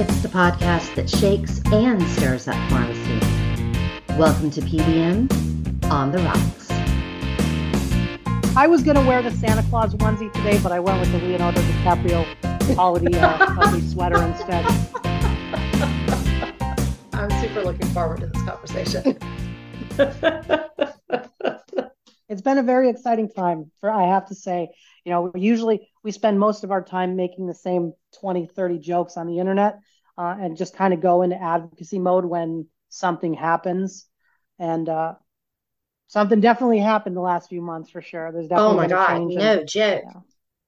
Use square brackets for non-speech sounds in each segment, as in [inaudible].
It's the podcast that shakes and stirs up pharmacy. Welcome to PBM on the Rocks. I was going to wear the Santa Claus onesie today, but I went with the Leonardo DiCaprio quality uh, [laughs] sweater instead. I'm super looking forward to this conversation. [laughs] it's been a very exciting time for I have to say. You know, usually we spend most of our time making the same 20, 30 jokes on the internet uh, and just kind of go into advocacy mode when something happens. And uh, something definitely happened the last few months for sure. There's definitely oh my god, no joke. Yeah.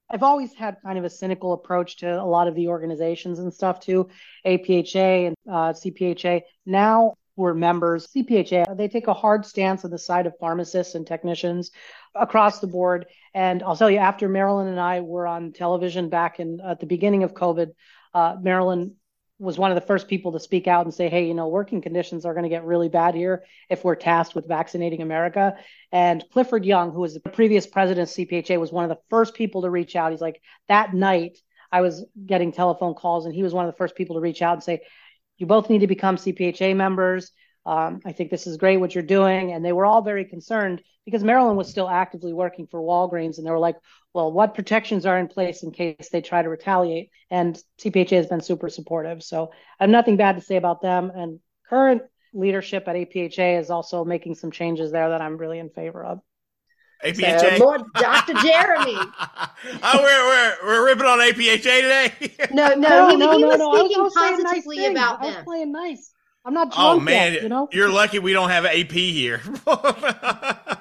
I've always had kind of a cynical approach to a lot of the organizations and stuff too, APHA and uh, CPHA. Now we're members. CPHA, they take a hard stance on the side of pharmacists and technicians across the board. And I'll tell you, after Marilyn and I were on television back in at the beginning of COVID, uh, Marilyn was one of the first people to speak out and say, hey, you know, working conditions are going to get really bad here if we're tasked with vaccinating America. And Clifford Young, who was the previous president of CPHA, was one of the first people to reach out. He's like, that night, I was getting telephone calls, and he was one of the first people to reach out and say, you both need to become CPHA members. Um, I think this is great what you're doing. And they were all very concerned because Marilyn was still actively working for Walgreens. And they were like, well, what protections are in place in case they try to retaliate? And CPHA has been super supportive. So I have nothing bad to say about them. And current leadership at APHA is also making some changes there that I'm really in favor of. APHA. So, Lord, Dr. Jeremy. [laughs] oh, we're, we're, we're ripping on APHA today? no, no, [laughs] no, he, no, he no, was no. speaking was, was positively nice about them. them. I was playing nice. I'm not joking. Oh man, yet, you know. You're lucky we don't have AP here. [laughs]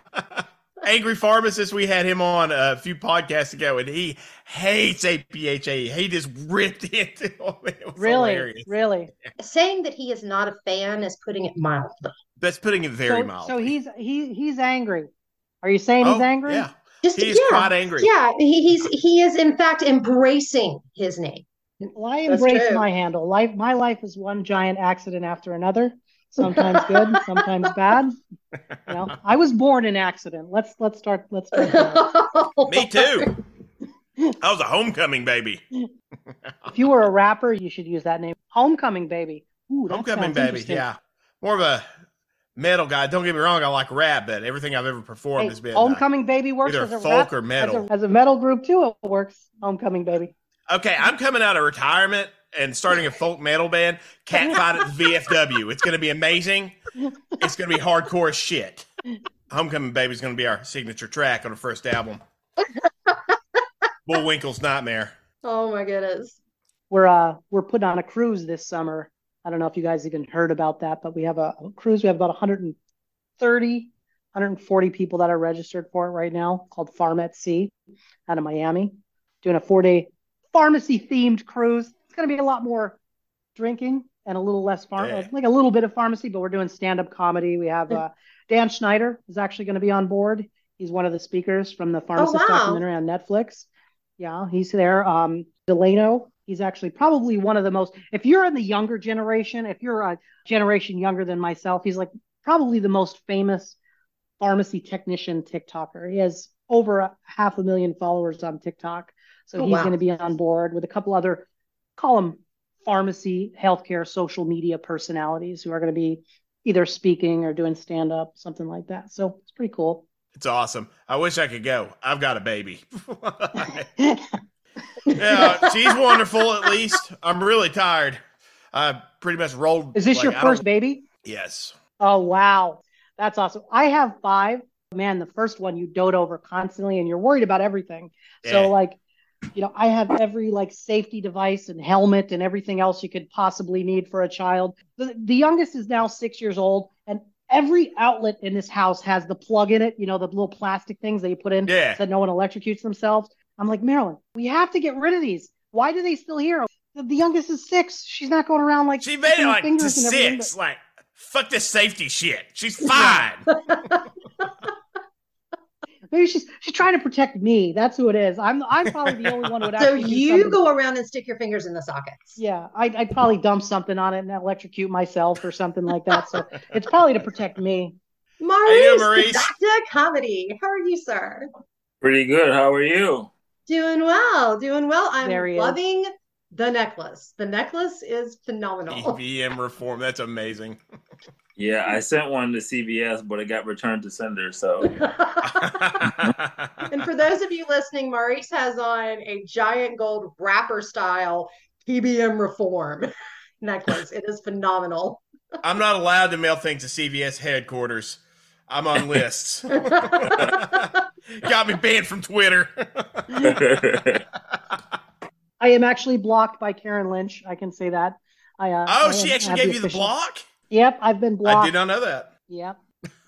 Angry pharmacist, we had him on a few podcasts ago, and he hates APHA. He just ripped into [laughs] it. really, hilarious. really. Saying that he is not a fan is putting it mildly. That's putting it very so, mild. So he's he he's angry. Are you saying oh, he's angry? Yeah, Just he is yeah, quite angry. Yeah, he, he's he is in fact embracing his name. Well, I embrace my handle. Life, my life is one giant accident after another. Sometimes good, [laughs] sometimes bad. You know, I was born in accident. Let's let's start. Let's start. [laughs] Me too. I was a homecoming baby. if you were a rapper, you should use that name. Homecoming baby. Ooh, that Homecoming baby. Yeah, more of a metal guy. Don't get me wrong. I like rap, but everything I've ever performed Hey, has been uh, Homecoming baby works either as a folk rap- or metal. As a, as a metal group too, it works. Homecoming baby. Okay, I'm coming out of retirement and starting a folk metal band, Catfight [laughs] at the VFW. It's going to be amazing. It's going to be hardcore as shit. Homecoming Baby is going to be our signature track on the first album. [laughs] Bullwinkle's Nightmare. oh my goodness. We're uh we're putting on a cruise this summer. I don't know if you guys even heard about that, but we have a, a cruise. We have about 130, 140 people that are registered for it right now, called Farm at Sea, out of Miami, doing a four day pharmacy themed cruise. It's going to be a lot more drinking and a little less farm, Yeah. like a little bit of pharmacy, but we're doing stand up comedy. We have uh, Dan Schneider is actually going to be on board. He's one of the speakers from the pharmacist wow. documentary on Netflix. Yeah, he's there. Um, Delano, he's actually probably one of the most. If you're in the younger generation, if you're a generation younger than myself, he's like probably the most famous pharmacy technician TikToker. He has over a half a million followers on TikTok, so Oh, he's wow. going to be on board with a couple other, call them pharmacy, healthcare, social media personalities who are going to be either speaking or doing stand up, something like that. So it's pretty cool. It's awesome. I wish I could go. I've got a baby. [laughs] yeah, she's wonderful at least. I'm really tired. I pretty much rolled. Is this like, your first baby? Yes. Oh wow, that's awesome. I have five. Man, the first one you dote over constantly, and you're worried about everything. Yeah. So like, you know, I have every like safety device and helmet and everything else you could possibly need for a child. The, the youngest is now six years old, and every outlet in this house has the plug in it. You know, the little plastic things that you put in Yeah. so no one electrocutes themselves. I'm like, Marilyn, we have to get rid of these. Why do they still here? The, the youngest is six. She's not going around like She made it like to fingers and everything, six. Like, fuck this safety shit. She's [laughs] fine. [laughs] Maybe she's she's trying to protect me. That's who it is. I'm I'm probably the only one who would [laughs] So actually. do you go around and stick your fingers in the sockets. Yeah, I'd, I'd probably dump something on it and electrocute myself or something like that. So it's probably to protect me. Maurice, Maurice. Dr. Comedy. How are you, sir? Pretty good. How are you? Doing well, doing well. I'm loving is. Loving the necklace. The necklace is phenomenal. [laughs] PBM reform. That's amazing. Yeah, I sent one to CVS, but it got returned to sender. So [laughs] [laughs] and for those of you listening, Maurice has on a giant gold wrapper style PBM reform necklace. It is phenomenal. I'm not allowed to mail things to CVS headquarters. I'm on lists. Got me banned from Twitter. I am actually blocked by Karen Lynch. I can say that. I, uh, oh, I she actually gave you the block? Yep, I've been blocked. I did not know that. Yep.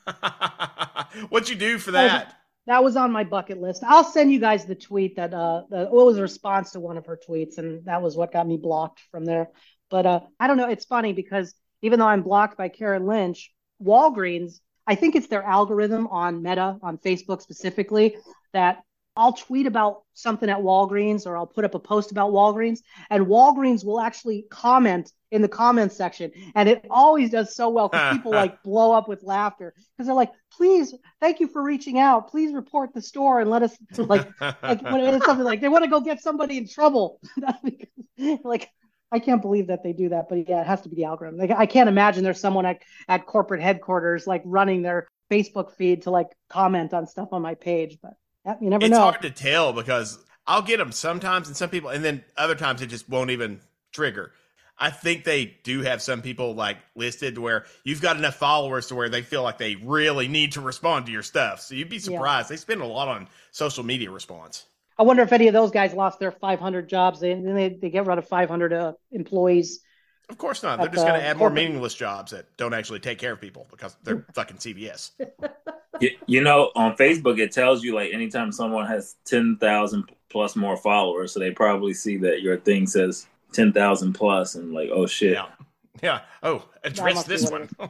[laughs] What'd you do for That was- that? That was on my bucket list. I'll send you guys the tweet that uh the, what was a response to one of her tweets, and that was what got me blocked from there. But uh I don't know. It's funny because even though I'm blocked by Karen Lynch, Walgreens, I think it's their algorithm on Meta on Facebook specifically that I'll tweet about something at Walgreens or I'll put up a post about Walgreens, and Walgreens will actually comment in the comments section, and it always does so well because people [laughs] like blow up with laughter because they're like, "Please, thank you for reaching out. Please report the store and let us like like when it's something like they want to go get somebody in trouble." [laughs] like I can't believe that they do that, but yeah, it has to be the algorithm. Like I can't imagine there's someone at at corporate headquarters like running their Facebook feed to like comment on stuff on my page, but yeah, you never it's know. hard to tell because I'll get them sometimes and some people, and then other times it just won't even trigger. I think they do have some people like listed where you've got enough followers to where they feel like they really need to respond to your stuff. So you'd be surprised. They spend a lot on social media response. I wonder if any of those guys lost their 500 jobs. They they, they get rid of 500 uh, employees. Of course not. They're just going to add more meaningless jobs that don't actually take care of people because they're [laughs] fucking CVS. you, you know, on Facebook it tells you like anytime someone has ten thousand plus more followers, so they probably see that your thing says ten thousand plus, and like, oh shit. Yeah. Yeah. Oh, address this one. [laughs] All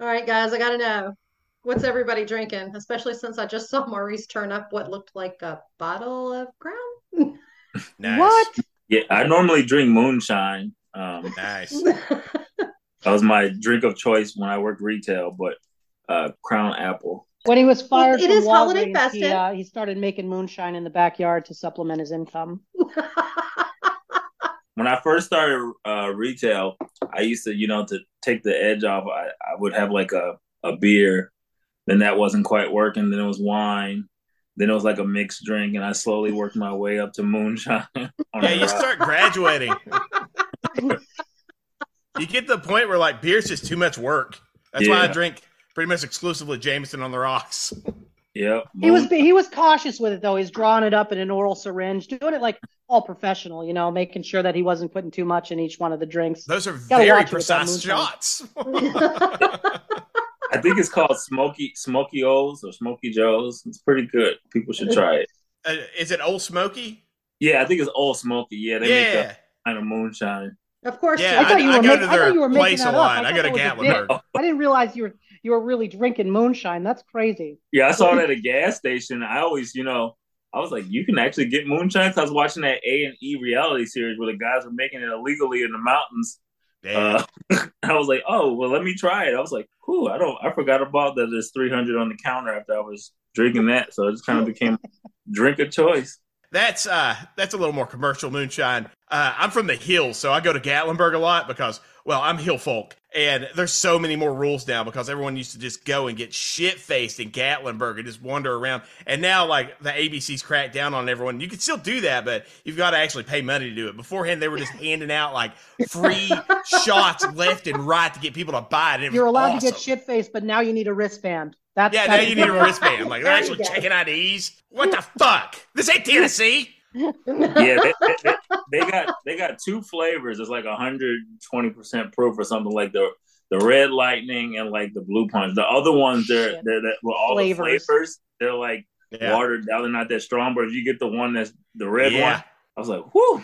right, guys, I got to know what's everybody drinking, especially since I just saw Maurice turn up what looked like a bottle of Crown. [laughs] nice. What? Yeah, I normally drink moonshine. Um, Nice. [laughs] that was my drink of choice when I worked retail, but uh, Crown Apple. When he was fired it from is holiday Walgreens, he, uh, he started making moonshine in the backyard to supplement his income. [laughs] When I first started uh, retail, I used to, you know, to take the edge off, I, I would have like a, a beer. Then that wasn't quite working. Then it was wine. Then it was like a mixed drink, and I slowly worked my way up to moonshine. [laughs] Yeah, you rock. start graduating. [laughs] you get to the point where like beer's just too much work. That's why I drink pretty much exclusively Jameson on the rocks. Yep. He was he was cautious with it though. He's drawing it up in an oral syringe, doing it like all professional, you know, making sure that he wasn't putting too much in each one of the drinks. Those are Gotta very watch it with that precise shots. [laughs] I think it's called Smoky Smoky O's or Smoky Joe's. It's pretty good. People should try it. Uh, is it Old Smoky? Yeah, I think it's Old Smoky. Yeah, they make Yeah. that kind of moonshine. of course, Yeah, I thought you I were go make- to I thought their you were making place a that up. lot. I I go to thought that was a bit. Gatlinburg. I didn't realize you were you were really drinking moonshine. That's crazy. Yeah, I saw it at a gas station. I always, you know, I was like, you can actually get moonshine. 'Cause I was watching that A and E reality series where the guys were making it illegally in the mountains. Uh, [laughs] I was like, oh, well, let me try it. I was like, cool. I don't, I forgot about that. There's 300 on the counter after I was drinking that, so it just kind of became drink of choice. That's uh that's a little more commercial moonshine. Uh, I'm from the hills, so I go to Gatlinburg a lot because well, I'm hill folk, and there's so many more rules now because everyone used to just go and get shit faced in Gatlinburg and just wander around. And now like the ABC's cracked down on everyone. You can still do that, but you've got to actually pay money to do it. Beforehand, they were just handing out like free [laughs] shots left and right to get people to buy it. It You're allowed to get shit faced, but now you need a wristband. That's Yeah, now you need a wristband. Like [laughs] they're actually go. checking IDs. What the fuck? This ain't Tennessee. Yeah, they, they, they- they got they got two flavors. It's like 120 percent proof or something like the the red lightning and like the blue punch. The other ones, they're Shit. they're, they're well, all Flavors. the flavors. They're like Yeah. watered down. They're not that strong. But if you get the one that's the red Yeah. one, I was like, whoo.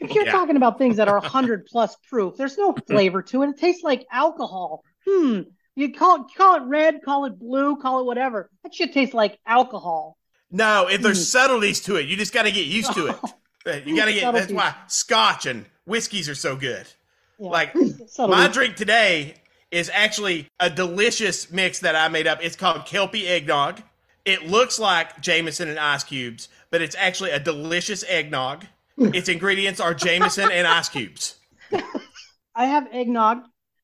If you're Yeah. talking about things that are 100 plus proof, there's no flavor to it. It tastes like alcohol. Hmm. You call it, call it red, call it blue, call it whatever. That shit tastes like alcohol. No, if there's Mm. subtleties to it, you just got to get used to it. [laughs] Uh, You got to get. That's why Scotch and whiskeys are so good. Yeah. Like [laughs] my drink today is actually a delicious mix that I made up. It's called Celpy eggnog. It looks like Jameson and ice cubes, but it's actually a delicious eggnog. [laughs] its ingredients are Jameson and ice cubes. I have eggnog.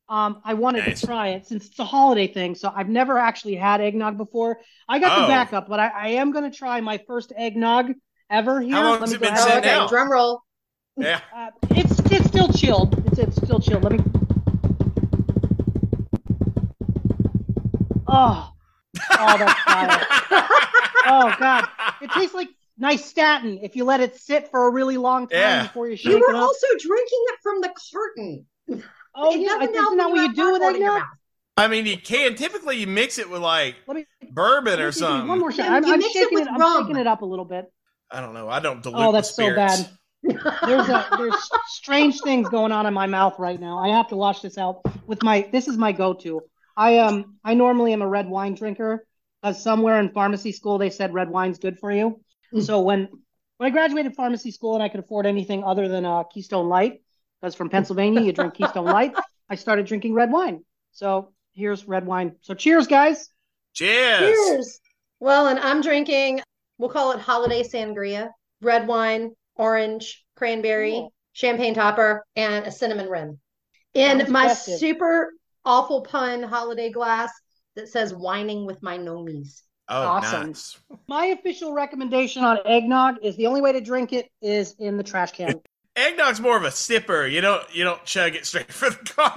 Um, I wanted Nice. to try it since it's a holiday thing, so I've never actually had eggnog before. I got Oh. the backup, but I, I am going to try my first eggnog ever here. long Let has me it been sitting and- okay, out? drum roll. Yeah. [laughs] Uh, it's it's still chilled. It's, it's still chilled. Let me. Oh, oh, that's fire. [laughs] oh God, it tastes like nice statin if you let it sit for a really long time Yeah. before you shake You were it up. also drinking it from the carton. Oh it yeah, doesn't I- help isn't that what you do with cardboard in your eggnog? mouth. I mean, you can typically you mix it with like me bourbon or give something. One more shot. I'm, you I'm mix it shaking with it. I'm rum. shaking it up a little bit. I don't know. I don't dilute Oh, that's the so bad. [laughs] There's a there's strange things going on in my mouth right now. I have to wash this out with my. This is my go-to. I um I normally am a red wine drinker. Because somewhere in pharmacy school they said red wine's good for you. Mm. So when when I graduated pharmacy school and I could afford anything other than a Keystone Light, because from Pennsylvania you drink Keystone Light, I started drinking red wine. So here's red wine. So cheers, guys. Cheers. Cheers. Well, and I'm drinking, we'll call it holiday sangria, red wine, orange, cranberry, Cool. champagne topper, and a cinnamon rim. In my festive. super awful pun holiday glass that says whining with my nomies. Oh, Awesome. nice. My official recommendation on eggnog is the only way to drink it is in the trash can. Eggnog's more of a sipper. You don't you don't chug it straight for the card.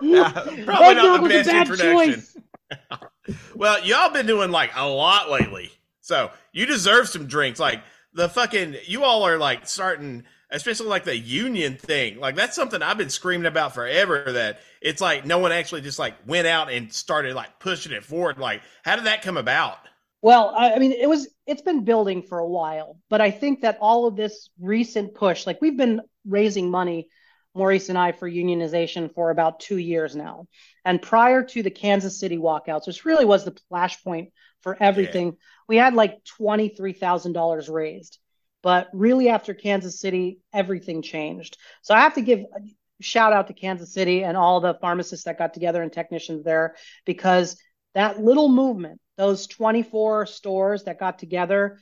Yeah, [laughs] uh, probably Eggnog not the was a best bad introduction. [laughs] Well, y'all been doing like a lot lately, so you deserve some drinks. Like the fucking, you all are like starting, especially like the union thing. Like that's something I've been screaming about forever. That it's like no one actually just like went out and started like pushing it forward. Like, how did that come about? Well, I, I mean, it was it's been building for a while, but I think that all of this recent push, like we've been raising money, Maurice and I, for unionization for about two years now. And prior to the Kansas City walkouts, which really was the flashpoint for everything, we had like twenty three thousand dollars raised. But really, after Kansas City, everything changed. So I have to give a shout out to Kansas City and all the pharmacists that got together and technicians there because that little movement, those 24 stores that got together,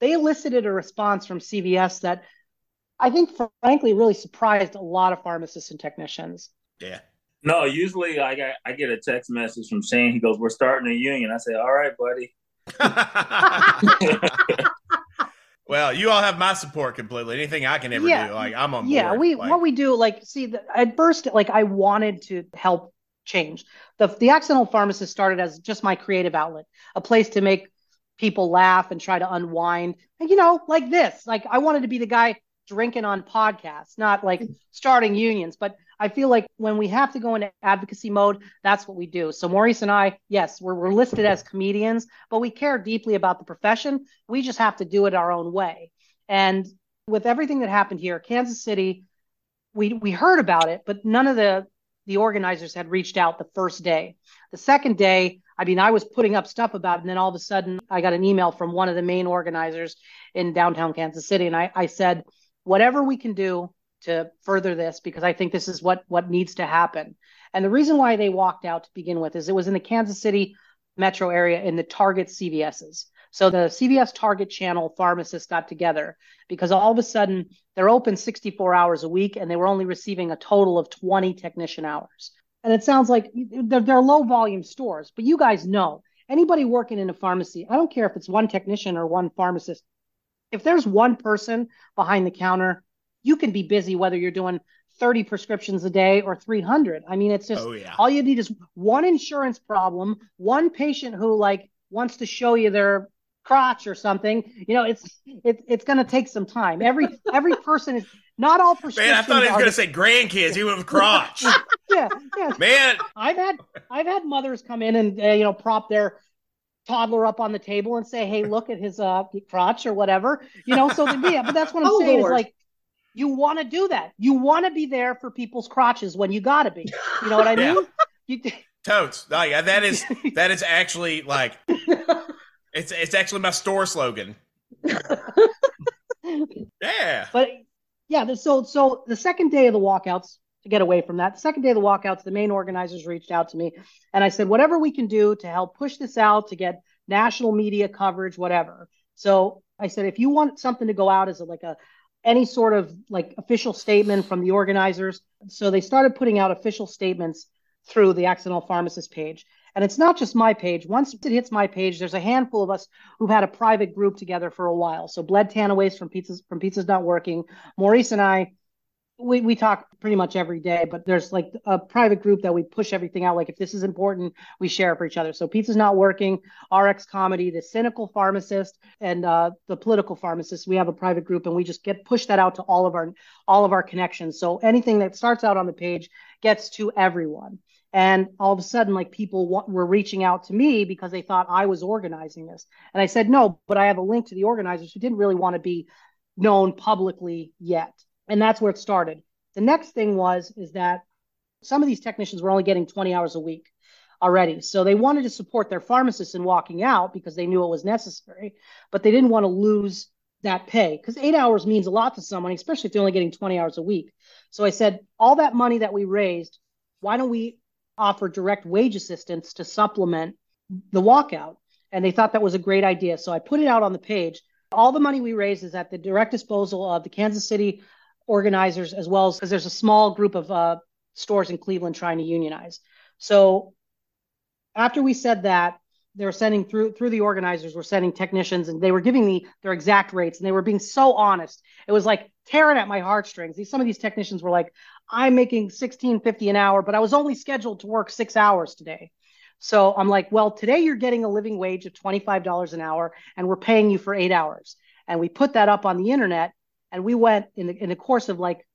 they elicited a response from CVS that I think, frankly, really surprised a lot of pharmacists and technicians. Yeah. No, usually I got I get a text message from Shane. He goes, "We're starting a union." I say, "All right, buddy." [laughs] well, you all have my support completely. Anything I can ever Yeah. do, like I'm on yeah, board. we Like, what we do, like, see, the, at first, like, I wanted to help change. The the accidental pharmacist started as just my creative outlet, a place to make people laugh and try to unwind. And, you know, like this, like I wanted to be the guy drinking on podcasts, not like starting unions. But I feel like when we have to go into advocacy mode, that's what we do. So Maurice and I, yes, we're, we're listed as comedians, but we care deeply about the profession. We just have to do it our own way. And with everything that happened here, Kansas City, we we heard about it, but none of the the organizers had reached out the first day. The second day, I mean, I was putting up stuff about it, and then all of a sudden, I got an email from one of the main organizers in downtown Kansas City, and I, I said, whatever we can do to further this, because I think this is what what needs to happen. And the reason why they walked out to begin with is it was in the Kansas City metro area in the Target CVS's. So the CVS Target channel pharmacists got together because all of a sudden they're open 64 hours a week and they were only receiving a total of 20 technician hours. And it sounds like they're, they're low volume stores, but you guys know anybody working in a pharmacy, I don't care if it's one technician or one pharmacist, if there's one person behind the counter, you can be busy whether you're doing 30 prescriptions a day or 300. I mean, it's just oh yeah. all you need is one insurance problem, one patient who like wants to show you their crotch or something. You know, it's it's it's going to take some time. Every every person is not all Man. I thought he was going to say grandkids. He went with crotch. [laughs] yeah, yeah. Man, I've had I've had mothers come in and uh, you know prop their toddler up on the table and say, "Hey, look at his uh crotch or whatever." You know, so yeah, but that's what I'm [laughs] Oh, saying Lord. is like you want to do that. You want to be there for people's crotches when you got to be. You know what I [laughs] Yeah. mean? You, totes. Like that is that is actually like it's it's actually my store slogan. [laughs] Yeah. But yeah, the, so so the second day of the walkouts to get away from that, the second day of the walkouts, the main organizers reached out to me, and I said, whatever we can do to help push this out, to get national media coverage, whatever. So I said, if you want something to go out as a, like a any sort of like official statement from the organizers, so they started putting out official statements through the Accidental Pharmacist page. And it's not just my page. Once it hits my page, there's a handful of us who've had a private group together for a while. So Bled Tanaways from Pizzas from Pizzas Not Working, Maurice and I we, we talk pretty much every day, but there's like a private group that we push everything out. Like if this is important, we share it for each other. So pizza's not working, RX comedy, the cynical pharmacist, and uh, the political pharmacist. We have a private group, and we just get push that out to all of our all of our connections. So anything that starts out on the page gets to everyone. And all of a sudden, like people w- were reaching out to me because they thought I was organizing this. And I said, no, but I have a link to the organizers who didn't really want to be known publicly yet and that's where it started. The next thing was is that some of these technicians were only getting 20 hours a week already. So they wanted to support their pharmacists in walking out because they knew it was necessary, but they didn't want to lose that pay because eight hours means a lot to someone, especially if they're only getting 20 hours a week. So I said, all that money that we raised, why don't we offer direct wage assistance to supplement the walkout? And they thought that was a great idea. So I put it out on the page. All the money we raise is at the direct disposal of the Kansas City organizers as well as because there's a small group of uh, stores in Cleveland trying to unionize. So after we said that, they were sending through through the organizers were sending technicians and they were giving me their exact rates and they were being so honest. It was like tearing at my heartstrings. These some of these technicians were like, I'm making 1650 an hour, but I was only scheduled to work six hours today. So I'm like, well, today you're getting a living wage of $25 an hour and we're paying you for eight hours. And we put that up on the internet and we went in the in the course of like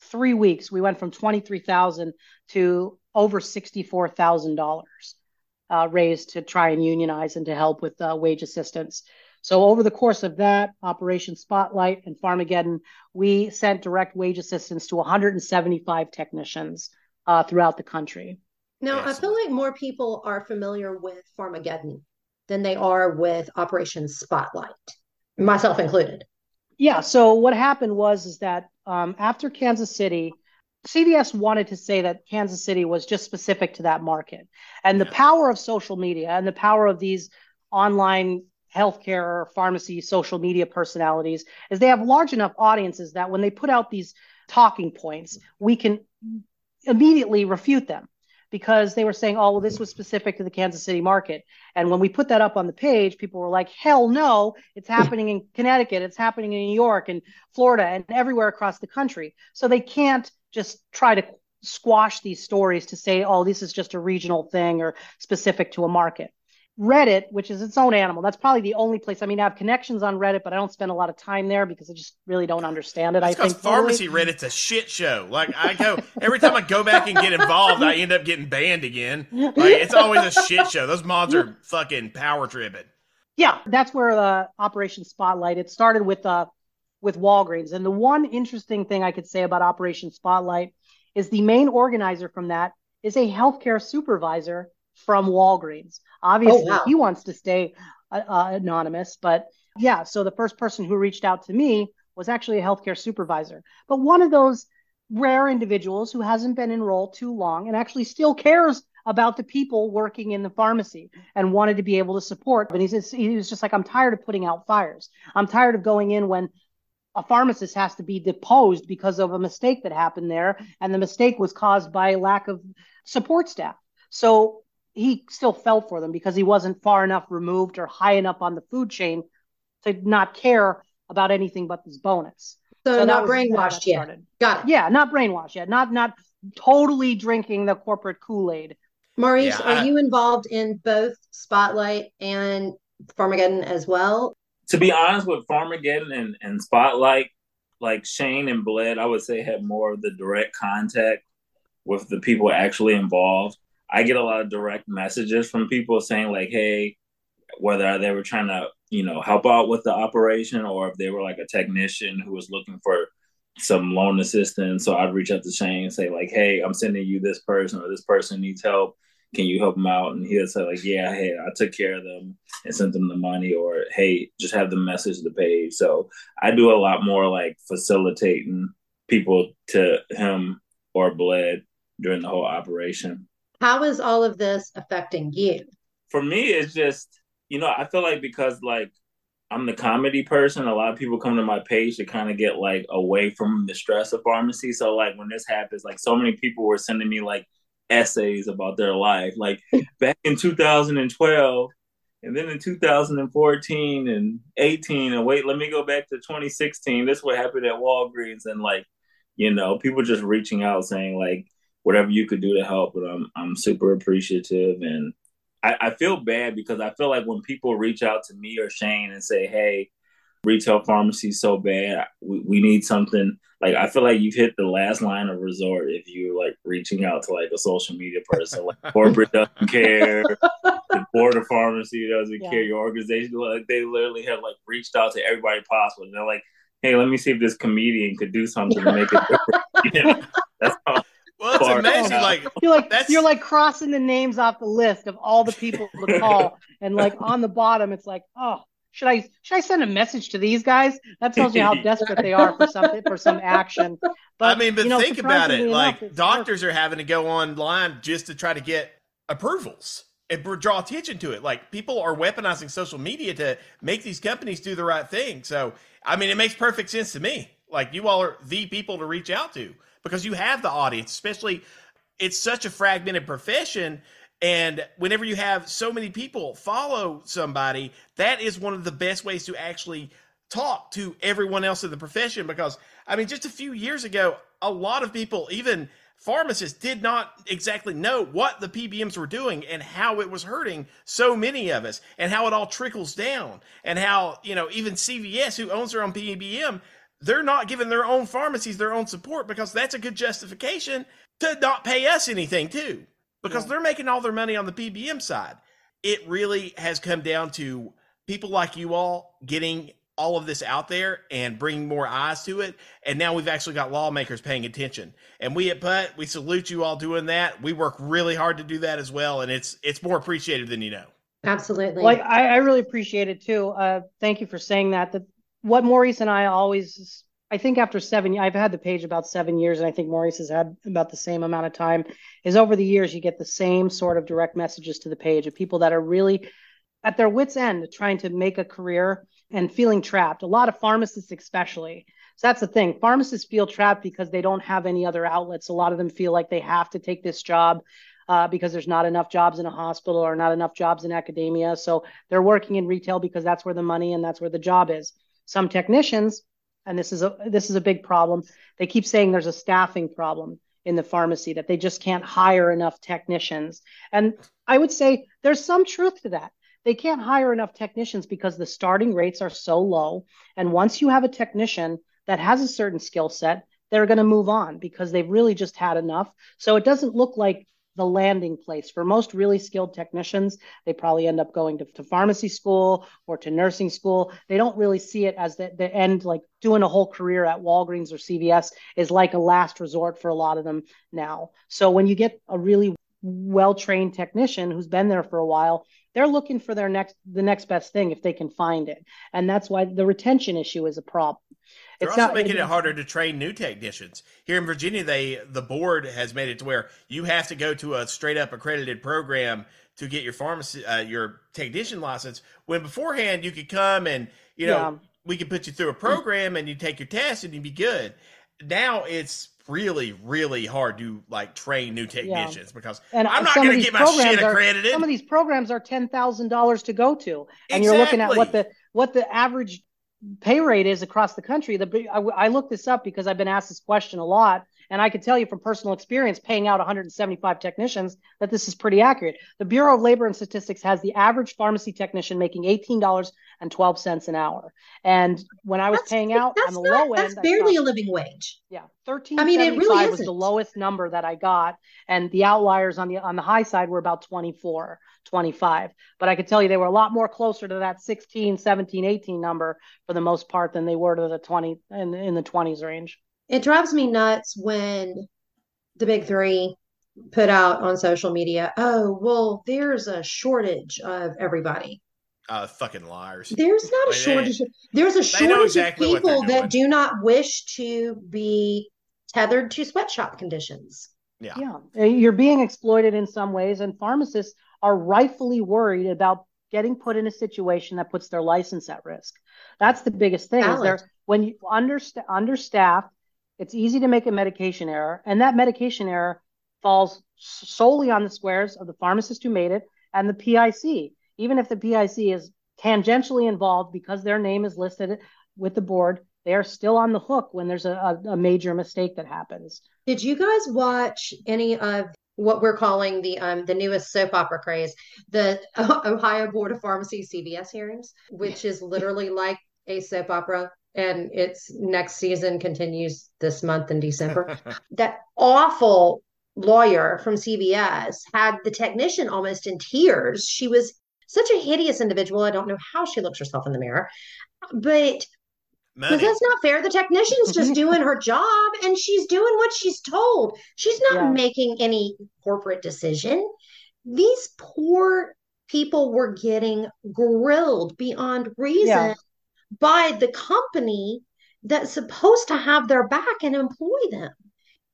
three weeks, we went from twenty three thousand to over sixty four thousand uh, raised to try and unionize and to help with uh, wage assistance. So over the course of that Operation Spotlight and Pharmageddon, we sent direct wage assistance to 175 technicians uh, throughout the country. Now. I feel like more people are familiar with Pharmageddon than they are with Operation Spotlight, myself included. Yeah. So what happened was is that um, after Kansas City, CVS wanted to say that Kansas City was just specific to that market, and yeah. the power of social media and the power of these online healthcare or pharmacy social media personalities is they have large enough audiences that when they put out these talking points, we can immediately refute them because they were saying, oh, well, this was specific to the Kansas City market. And when we put that up on the page, people were like, hell no, it's [laughs] happening in Connecticut, it's happening in New York and Florida and everywhere across the country. So they can't just try to squash these stories to say, oh, this is just a regional thing or specific to a market. Reddit, which is its own animal. That's probably the only place. I mean, I have connections on Reddit, but I don't spend a lot of time there because I just really don't understand it. That's I think pharmacy totally. Reddit's a shit show. Like I go every time I go back and get involved, I end up getting banned again. Like it's always a shit show. Those mods are fucking power tripping. Yeah, that's where the uh, Operation Spotlight. It started with uh with Walgreens, and the one interesting thing I could say about Operation Spotlight is the main organizer from that is a healthcare supervisor from Walgreens. Obviously, oh, wow. he wants to stay uh, uh, anonymous, but yeah. So the first person who reached out to me was actually a healthcare supervisor, but one of those rare individuals who hasn't been enrolled too long and actually still cares about the people working in the pharmacy and wanted to be able to support. But he says he was just like, I'm tired of putting out fires. I'm tired of going in when a pharmacist has to be deposed because of a mistake that happened there, and the mistake was caused by lack of support staff. So he still felt for them because he wasn't far enough removed or high enough on the food chain to not care about anything but this bonus. So, so not brainwashed yet. Got it. Yeah, not brainwashed yet. Not not totally drinking the corporate Kool Aid. Maurice, yeah, are you involved in both Spotlight and Pharmageddon as well? To be honest, with Pharmageddon and, and Spotlight, like Shane and Bled, I would say had more of the direct contact with the people actually involved. I get a lot of direct messages from people saying like, "Hey, whether they were trying to, you know, help out with the operation or if they were like a technician who was looking for some loan assistance. So I'd reach out to Shane and say like, "Hey, I'm sending you this person or this person needs help. Can you help them out?" And he'll say like, "Yeah, hey, I took care of them and sent them the money," or "Hey, just have them message the page." So I do a lot more like facilitating people to him or Bled during the whole operation. How is all of this affecting you? For me, it's just, you know, I feel like because like I'm the comedy person. A lot of people come to my page to kind of get like away from the stress of pharmacy. So like when this happens, like so many people were sending me like essays about their life. Like back in 2012, and then in 2014 and 18, and wait, let me go back to 2016. This what happened at Walgreens, and like, you know, people just reaching out saying like whatever you could do to help. But I'm I'm super appreciative, and I, I feel bad because I feel like when people reach out to me or Shane and say, hey, retail pharmacy so bad. We, we need something like I feel like you've hit the last line of resort if you're like reaching out to like a social media person. Like [laughs] corporate doesn't care, the board of pharmacy doesn't yeah. care, your organization like they literally have like reached out to everybody possible. And they're like, hey, let me see if this comedian could do something to make it [laughs] different. [laughs] that's how well, it's amazing. Like you're like that's... you're like crossing the names off the list of all the people to call, and like on the bottom, it's like, oh, should I should I send a message to these guys? That tells you how [laughs] desperate they are for something for some action. [laughs] But I mean, but you know, think about it. Enough, like doctors are having to go online just to try to get approvals and draw attention to it. Like people are weaponizing social media to make these companies do the right thing. So I mean, it makes perfect sense to me. Like you all are the people to reach out to because you have the audience, especially it's such a fragmented profession and whenever you have so many people follow somebody, that is one of the best ways to actually talk to everyone else in the profession. Because, I mean, just a few years ago, a lot of people, even pharmacists, did not exactly know what the PBMs were doing and how it was hurting so many of us and how it all trickles down. And how, you know, even CVS, who owns their own PBM, they're not giving their own pharmacies their own support because that's a good justification to not pay us anything, too because yeah. they're making all their money on the PBM side. It really has come down to people like you all getting all of this out there and bringing more eyes to it. And now we've actually got lawmakers paying attention. And we at PUT, we salute you all doing that. We work really hard to do that as well. And it's it's more appreciated than you know. Absolutely. Like I, I really appreciate it too. Uh, thank you for saying that. That what Maurice and I always I think after seven, I've had the page about seven years, and I think Maurice has had about the same amount of time. Is over the years, you get the same sort of direct messages to the page of people that are really at their wits' end trying to make a career and feeling trapped. A lot of pharmacists, especially. So that's the thing. Pharmacists feel trapped because they don't have any other outlets. A lot of them feel like they have to take this job uh, because there's not enough jobs in a hospital or not enough jobs in academia. So they're working in retail because that's where the money and that's where the job is. Some technicians and this is a this is a big problem. They keep saying there's a staffing problem in the pharmacy that they just can't hire enough technicians. And I would say there's some truth to that. They can't hire enough technicians because the starting rates are so low. And once you have a technician that has a certain skill set, they're going to move on because they've really just had enough. So it doesn't look like the landing place. For most really skilled technicians they probably end up going to, to pharmacy school or to nursing school. They don't really see it as the, the end like doing a whole career at walgreens or cvs is like a last resort for a lot of them now. So when you get a really well trained technician who's been there for a while they're looking for their next the next best thing if they can find it. And that's why the retention issue is a problem they're it's also not, making it, it harder to train new technicians. Here in Virginia, they the board has made it to where you have to go to a straight up accredited program to get your pharmacy uh, your technician license. When beforehand you could come and you know yeah. we could put you through a program and you take your test and you'd be good. Now it's really really hard to like train new technicians yeah. because and I'm not going to get my shit accredited. Are, some of these programs are ten thousand dollars to go to, and exactly. you're looking at what the what the average pay rate is across the country. The I, I looked this up because I've been asked this question a lot, and I can tell you from personal experience, paying out 175 technicians, that this is pretty accurate. The Bureau of Labor and Statistics has the average pharmacy technician making $18.12 an hour, and when I was that's, paying out on the not, low end, that's barely a living wage. Yeah, 13. I mean, it really was the lowest number that I got, and the outliers on the on the high side were about 24. 25. But I could tell you they were a lot more closer to that 16, 17, 18 number for the most part than they were to the 20 in, in the 20s range. It drives me nuts when the big three put out on social media, oh, well, there's a shortage of everybody. Uh, fucking liars. There's not a shortage. there's a shortage exactly of people that do not wish to be tethered to sweatshop conditions. Yeah. Yeah. You're being exploited in some ways, and pharmacists are rightfully worried about getting put in a situation that puts their license at risk. That's the biggest thing. Is there when you underst- understaffed, it's easy to make a medication error, and that medication error falls solely on the squares of the pharmacist who made it and the PIC. Even if the PIC is tangentially involved because their name is listed with the board, they are still on the hook when there's a, a, major mistake that happens. Did you guys watch any of what we're calling the um the newest soap opera craze, the [laughs] Ohio Board of Pharmacy CVS hearings, which is literally like a soap opera and its next season continues this month in December. [laughs] that awful lawyer from CVS had the technician almost in tears. She was such a hideous individual. I don't know how she looks herself in the mirror, but because that's not fair. The technician's just [laughs] doing her job and she's doing what she's told. She's not yeah. making any corporate decision. These poor people were getting grilled beyond reason yeah. By the company that's supposed to have their back and employ them.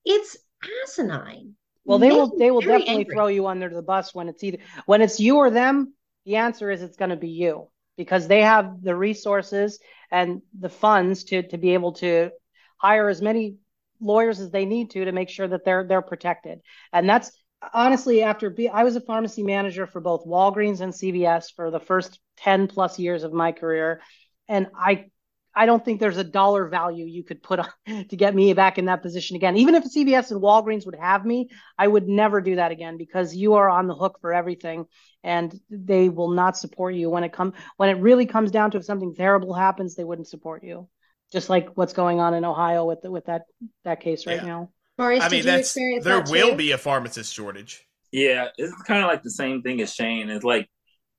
It's asinine. Well, they will they will definitely angry. throw you under the bus when it's either when it's you or them. The answer is it's going to be you because they have the resources and the funds to to be able to hire as many lawyers as they need to to make sure that they're they're protected. And that's honestly after be, I was a pharmacy manager for both Walgreens and CVS for the first 10 plus years of my career and I I don't think there's a dollar value you could put on [laughs] to get me back in that position again. Even if CVS and Walgreens would have me, I would never do that again because you are on the hook for everything and they will not support you when it come when it really comes down to if something terrible happens, they wouldn't support you. Just like what's going on in Ohio with the, with that that case right yeah. now. Maurice, I mean, that's there will be a pharmacist shortage. Yeah, it's kind of like the same thing as Shane. It's like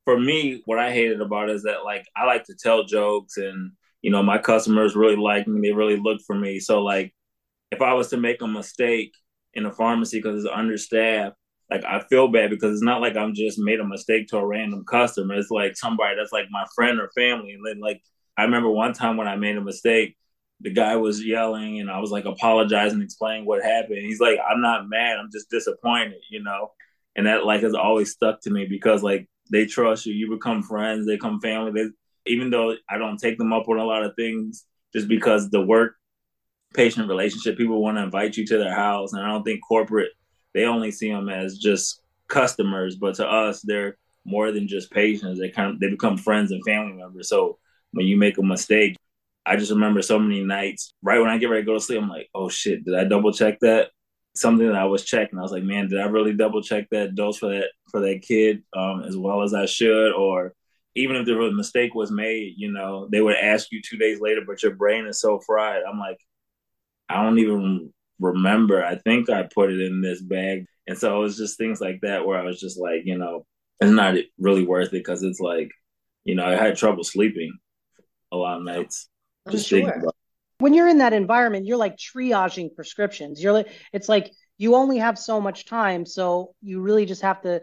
for me, what I hated about is that like I like to tell jokes and you know, my customers really like me. They really look for me. So like, if I was to make a mistake in a pharmacy because it's understaffed, like I feel bad because it's not like I'm just made a mistake to a random customer. It's like somebody that's like my friend or family. And then like I remember one time when I made a mistake, the guy was yelling and I was like apologizing, explaining what happened. He's like, I'm not mad, I'm just disappointed, you know? And that like has always stuck to me because like they trust you, you become friends, they become family. They even though I don't take them up on a lot of things, just because the work patient relationship, people want to invite you to their house, and I don't think corporate they only see them as just customers, but to us, they're more than just patients. They kind of they become friends and family members. So when you make a mistake, I just remember so many nights right when I get ready to go to sleep, I'm like, oh shit, did I double check that? Something that I was checking. I was like, man, did I really double check that dose for that for that kid um, as well as I should? Or even if the mistake was made, you know, they would ask you two days later, but your brain is so fried. I'm like, I don't even remember. I think I put it in this bag. And so it was just things like that where I was just like, you know, it's not really worth it because it's like, you know, I had trouble sleeping a lot of nights. I'm just sure. When you're in that environment, you're like triaging prescriptions. You're like, it's like you only have so much time. So you really just have to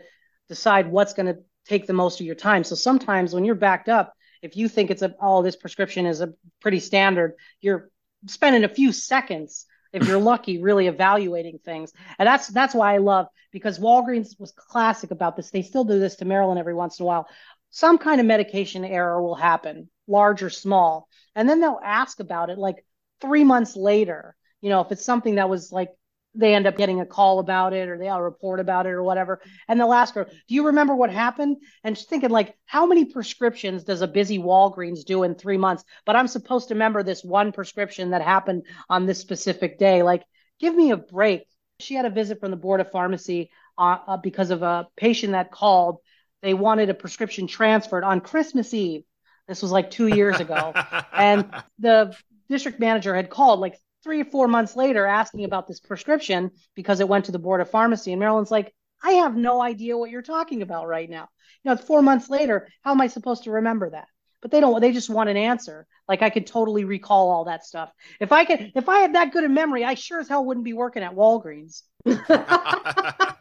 decide what's going to take the most of your time. So sometimes when you're backed up, if you think it's a oh this prescription is a pretty standard, you're spending a few seconds if you're lucky really evaluating things. And that's that's why I love because Walgreens was classic about this. They still do this to Marilyn every once in a while. Some kind of medication error will happen, large or small, and then they'll ask about it like 3 months later. You know, if it's something that was like they end up getting a call about it or they all report about it or whatever. And they'll ask her, Do you remember what happened? And she's thinking, like, how many prescriptions does a busy Walgreens do in three months? But I'm supposed to remember this one prescription that happened on this specific day. Like, give me a break. She had a visit from the Board of Pharmacy uh, uh, because of a patient that called. They wanted a prescription transferred on Christmas Eve. This was like two years ago. [laughs] and the district manager had called like three or four months later asking about this prescription because it went to the board of pharmacy. And Marilyn's like, I have no idea what you're talking about right now. You know, it's four months later. How am I supposed to remember that? But they don't, they just want an answer. Like I could totally recall all that stuff. If I could, if I had that good a memory, I sure as hell wouldn't be working at Walgreens. [laughs] I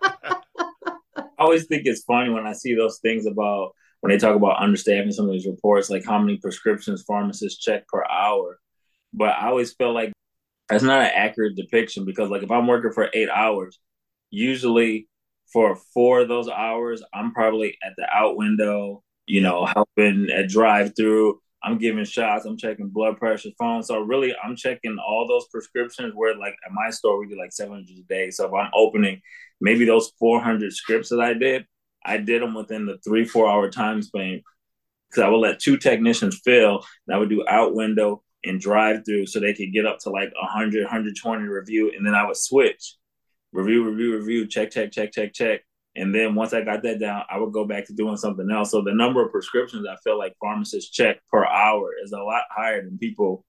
always think it's funny when I see those things about when they talk about understanding some of these reports, like how many prescriptions pharmacists check per hour. But I always feel like that's not an accurate depiction because like if I'm working for eight hours, usually for four of those hours, I'm probably at the out window you know, helping at drive through. I'm giving shots. I'm checking blood pressure, phone. So really, I'm checking all those prescriptions. Where like at my store, we do like 700 a day. So if I'm opening maybe those 400 scripts that I did, I did them within the three four hour time span. Because I would let two technicians fill, and I would do out window and drive through, so they could get up to like 100 120 review, and then I would switch, review review review, check check check check check, and then once I got that down, I would go back to doing something else. So the number of prescriptions I feel like pharmacists check per hour is a lot higher than people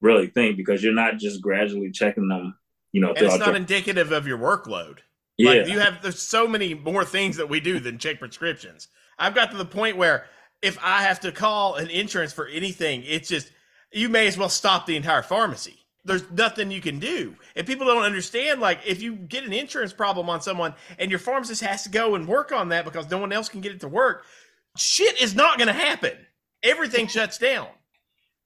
really think because you're not just gradually checking them. You know, and it's not indicative of your workload. Yeah, like you have there's so many more things that we do than check prescriptions. I've got to the point where if I have to call an insurance for anything, it's just you may as well stop the entire pharmacy there's nothing you can do. And people don't understand, like, if you get an insurance problem on someone and your pharmacist has to go and work on that because no one else can get it to work, shit is not going to happen. Everything shuts down.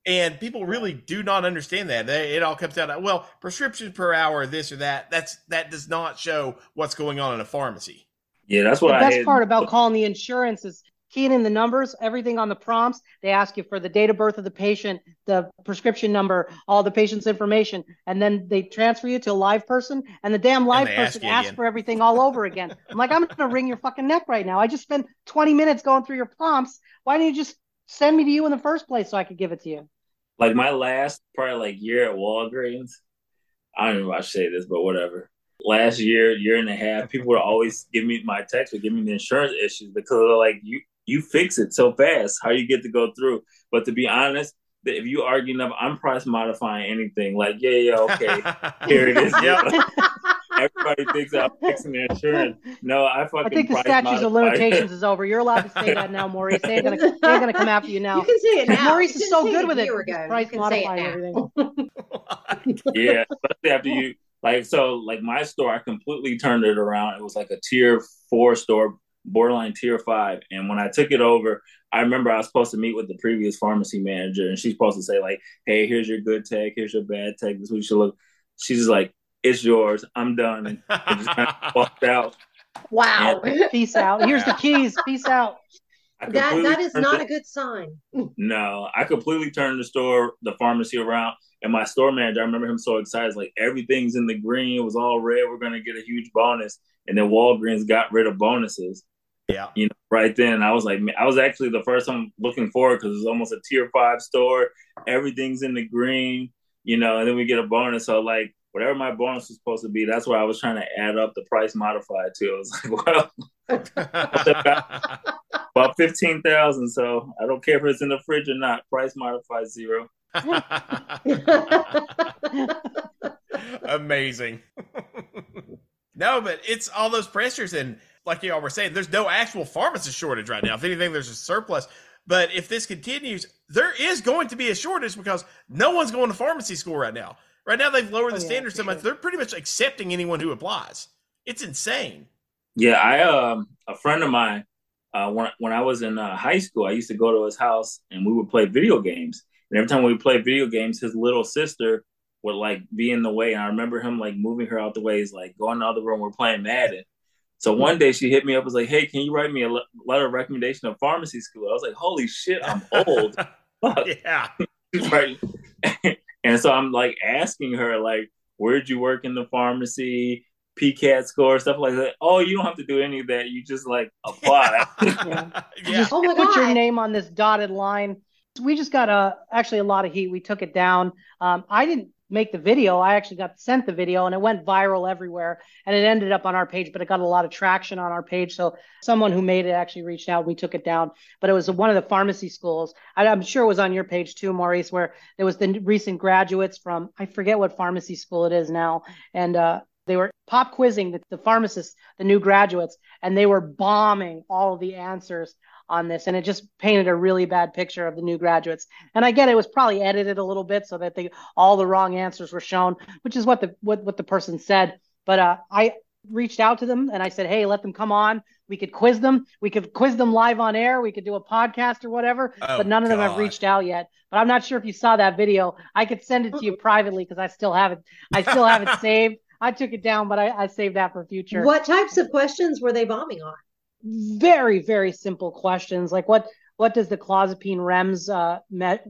And people really do not understand that. It all comes down to, well, prescriptions per hour, this or that. That's that does not show what's going on in a pharmacy. Yeah, that's what the I best had. part about calling the insurance is keying in the numbers, everything on the prompts. They ask you for the date of birth of the patient, the prescription number, all the patient's information, and then they transfer you to a live person, and the damn live person ask asks for everything all over again. [laughs] I'm like, I'm gonna wring your fucking neck right now. I just spent 20 minutes going through your prompts. Why didn't you just send me to you in the first place so I could give it to you? Like my last probably like year at Walgreens. I don't know if I should say this, but whatever last year, year and a half, people would always give me my text would give me the insurance issues because they're like, you you fix it so fast. How you get to go through? But to be honest, if you argue enough, I'm price modifying anything. Like, yeah, yeah, okay, [laughs] here it is. Yeah. [laughs] Everybody thinks I'm fixing the insurance. No, I fucking. I think the statutes of limitations is over. You're allowed to say that now, Maurice. They're gonna they're gonna come after you now. You can say it now. Maurice is so good with it. Price modifying everything. [laughs] yeah, especially after you like so like my store i completely turned it around it was like a tier four store borderline tier five. And when I took it over, I remember I was supposed to meet with the previous pharmacy manager, and she's supposed to say like, "Hey, here's your good tech, here's your bad tech. This is what you should look." She's just like, "It's yours. I'm done," and I just kind of [laughs] walked out. Wow. And, [laughs] Peace out. Here's the keys. Peace out. That that is not the, a good sign. No, I completely turned the store, the pharmacy around, and my store manager. I remember him so excited, like everything's in the green. It was all red. We're gonna get a huge bonus, and then Walgreens got rid of bonuses. Yeah. You know, right then I was like, I was actually the first one looking forward because it's almost a tier five store. Everything's in the green, you know, and then we get a bonus. So like whatever my bonus was supposed to be, that's where I was trying to add up the price modified to. [laughs] I was like, well, [laughs] about fifteen thousand. So I don't care if it's in the fridge or not. Price modified zero. [laughs] Amazing. no, but it's all those pressures and like y'all were saying, there's no actual pharmacist shortage right now. If anything, there's a surplus. But if this continues, there is going to be a shortage because no one's going to pharmacy school right now. Right now, they've lowered the oh, yeah, standards so much. Sure. They're pretty much accepting anyone who applies. It's insane. Yeah, I um a friend of mine uh, when when I was in uh, high school, I used to go to his house and we would play video games. And every time we would play video games, his little sister would like be in the way. And I remember him like moving her out the way. He's like, go in the other room. We're playing Madden. So one day she hit me up, was like, "Hey, can you write me a letter of recommendation of pharmacy school?" I was like, "Holy shit, I'm old." [laughs] yeah. [laughs] right. [laughs] and so I'm like asking her, like, "Where'd you work in the pharmacy?" PCAT score, stuff like that. Oh, you don't have to do any of that. You just like apply. yeah. yeah. Just oh put God. your name on this dotted line. We just got a actually a lot of heat. We took it down. Um, I didn't make the video. I actually got sent the video and it went viral everywhere and it ended up on our page, but it got a lot of traction on our page. So someone who made it actually reached out. We took it down, but it was one of the pharmacy schools. I'm sure it was on your page too, Maurice, where there was the recent graduates from, I forget what pharmacy school it is now. And, uh, they were pop quizzing the, the pharmacists, the new graduates, and they were bombing all of the answers on this and it just painted a really bad picture of the new graduates. And i get it was probably edited a little bit so that they all the wrong answers were shown which is what the what, what the person said. But uh, i reached out to them and i said hey let them come on. We could quiz them. We could quiz them live on air. We could do a podcast or whatever oh, but none of them have reached out yet. But i'm not sure if you saw that video. I could send it to you privately because i still have it i still have it [laughs] saved. I took it down but I, I saved that for future. What types of questions were they bombing on very very simple questions like what what does the clozapine REMS uh, me-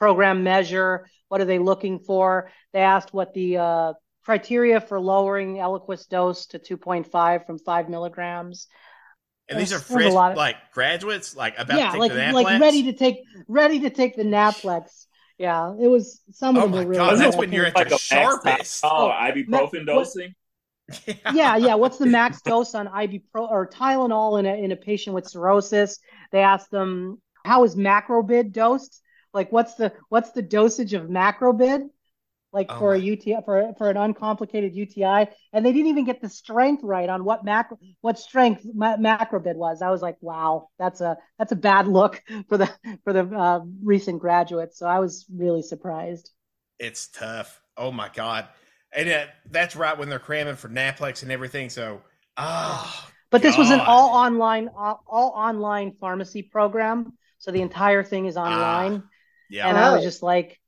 program measure? What are they looking for? They asked what the uh, criteria for lowering Eliquis dose to 2.5 from five milligrams. And these are There's- there's a fresh, lot of- like graduates, like about yeah, to take like the like ready to take ready to take the Naplex. Yeah, it was some of Oh them my were really. god, that's when you're at Like your sharpest. Oh, Oh, ibuprofen ma- what- dosing. Yeah, yeah. What's the max [laughs] dose on ibupro or Tylenol in a in a patient with cirrhosis? They asked them how is macrobid dosed? Like, what's the what's the dosage of macrobid? Like Oh for a UTI for for an uncomplicated UTI, and they didn't even get the strength right on what macro what strength ma- macrobid was. I was like, wow, that's a that's a bad look for the for the uh, recent graduates. So I was really surprised. It's tough. Oh my god, and uh, that's right when they're cramming for Naplex and everything. So, ah, But this was an all online all, all online pharmacy program, so the entire thing is online. yeah, and I was Oh. just like,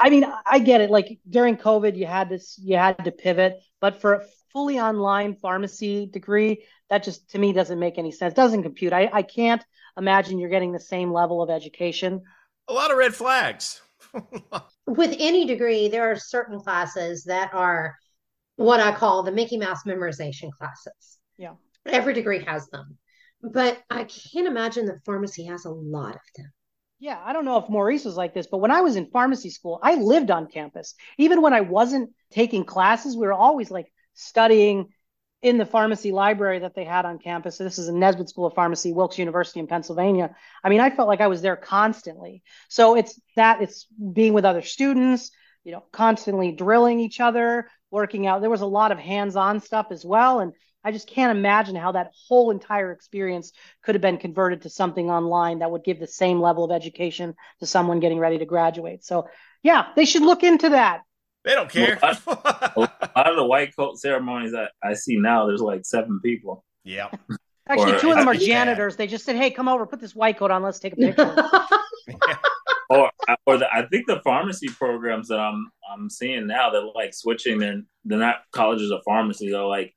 I mean, I get it. Like during COVID, you had this, you had to pivot, but for a fully online pharmacy degree, that just to me doesn't make any sense. Doesn't compute. I, I can't imagine you're getting the same level of education. a lot of red flags. With any degree, there are certain classes that are what I call the Mickey Mouse memorization classes. Yeah. Every degree has them. But I can't imagine that pharmacy has a lot of them. Yeah, I don't know if Maurice was like this, but when I was in pharmacy school, I lived on campus. Even when I wasn't taking classes, we were always like studying in the pharmacy library that they had on campus. So this is a Nesbitt School of Pharmacy, Wilkes University in Pennsylvania. I mean, I felt like I was there constantly. So it's that it's being with other students, you know, constantly drilling each other, working out. There was a lot of hands-on stuff as well. And I just can't imagine how that whole entire experience could have been converted to something online that would give the same level of education to someone getting ready to graduate. So, yeah, they should look into that. They don't care. [laughs] A lot of the white coat ceremonies I, I see now, there's like seven people. yeah, [laughs] Actually, Or- two of them are [laughs] That'd bad. janitors. They just said, "Hey, come over, put this white coat on. Let's take a picture." [laughs] Or, or the, I think the pharmacy programs that I'm I'm seeing now, they're like switching. They're they're not colleges of pharmacy. They're like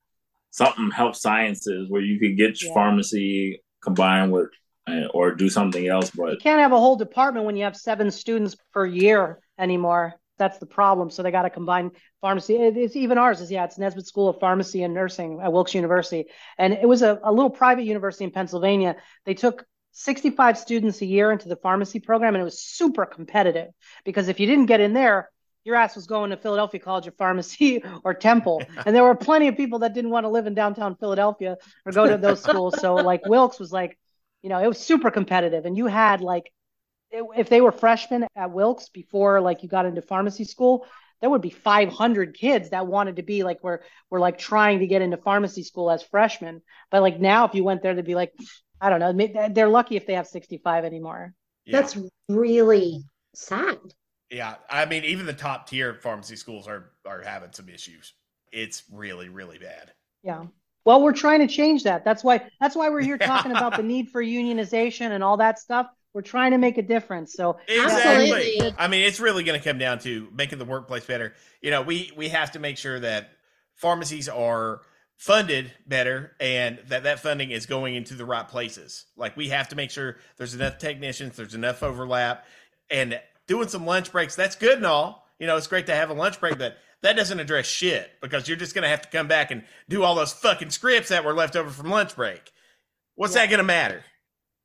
something health sciences where you could get Yeah. pharmacy combined with uh, or do something else. But you can't have a whole department when you have seven students per year anymore. That's the problem. So they got to combine pharmacy. It's even ours is yeah, it's Nesbitt School of Pharmacy and Nursing at Wilkes University, and it was a, a little private university in Pennsylvania. They took 65 students a year into the pharmacy program, and it was super competitive because if you didn't get in there, your ass was going to Philadelphia College of Pharmacy [laughs] or Temple, and there were plenty of people that didn't want to live in downtown Philadelphia or go to those schools. So like Wilkes was like, you know, it was super competitive, and you had like if they were freshmen at Wilkes before like you got into pharmacy school, there would be 500 kids that wanted to be like were were like trying to get into pharmacy school as freshmen. But like now, if you went there, they'd be like, I don't know, they're lucky if they have 65 anymore. yeah. That's really sad. yeah. I mean, even the top tier pharmacy schools are are having some issues. It's really, really bad. Yeah. Well, we're trying to change that. That's why that's why we're here talking about the need for unionization and all that stuff. We're trying to make a difference. So Exactly. Absolutely. I mean, it's really going to come down to making the workplace better. You know, we we have to make sure that pharmacies are funded better and that that funding is going into the right places. Like we have to make sure there's enough technicians, there's enough overlap, and doing some lunch breaks. That's good and all. You know, it's great to have a lunch break, but that doesn't address shit because you're just going to have to come back and do all those fucking scripts that were left over from lunch break. What's Yeah. that going to matter?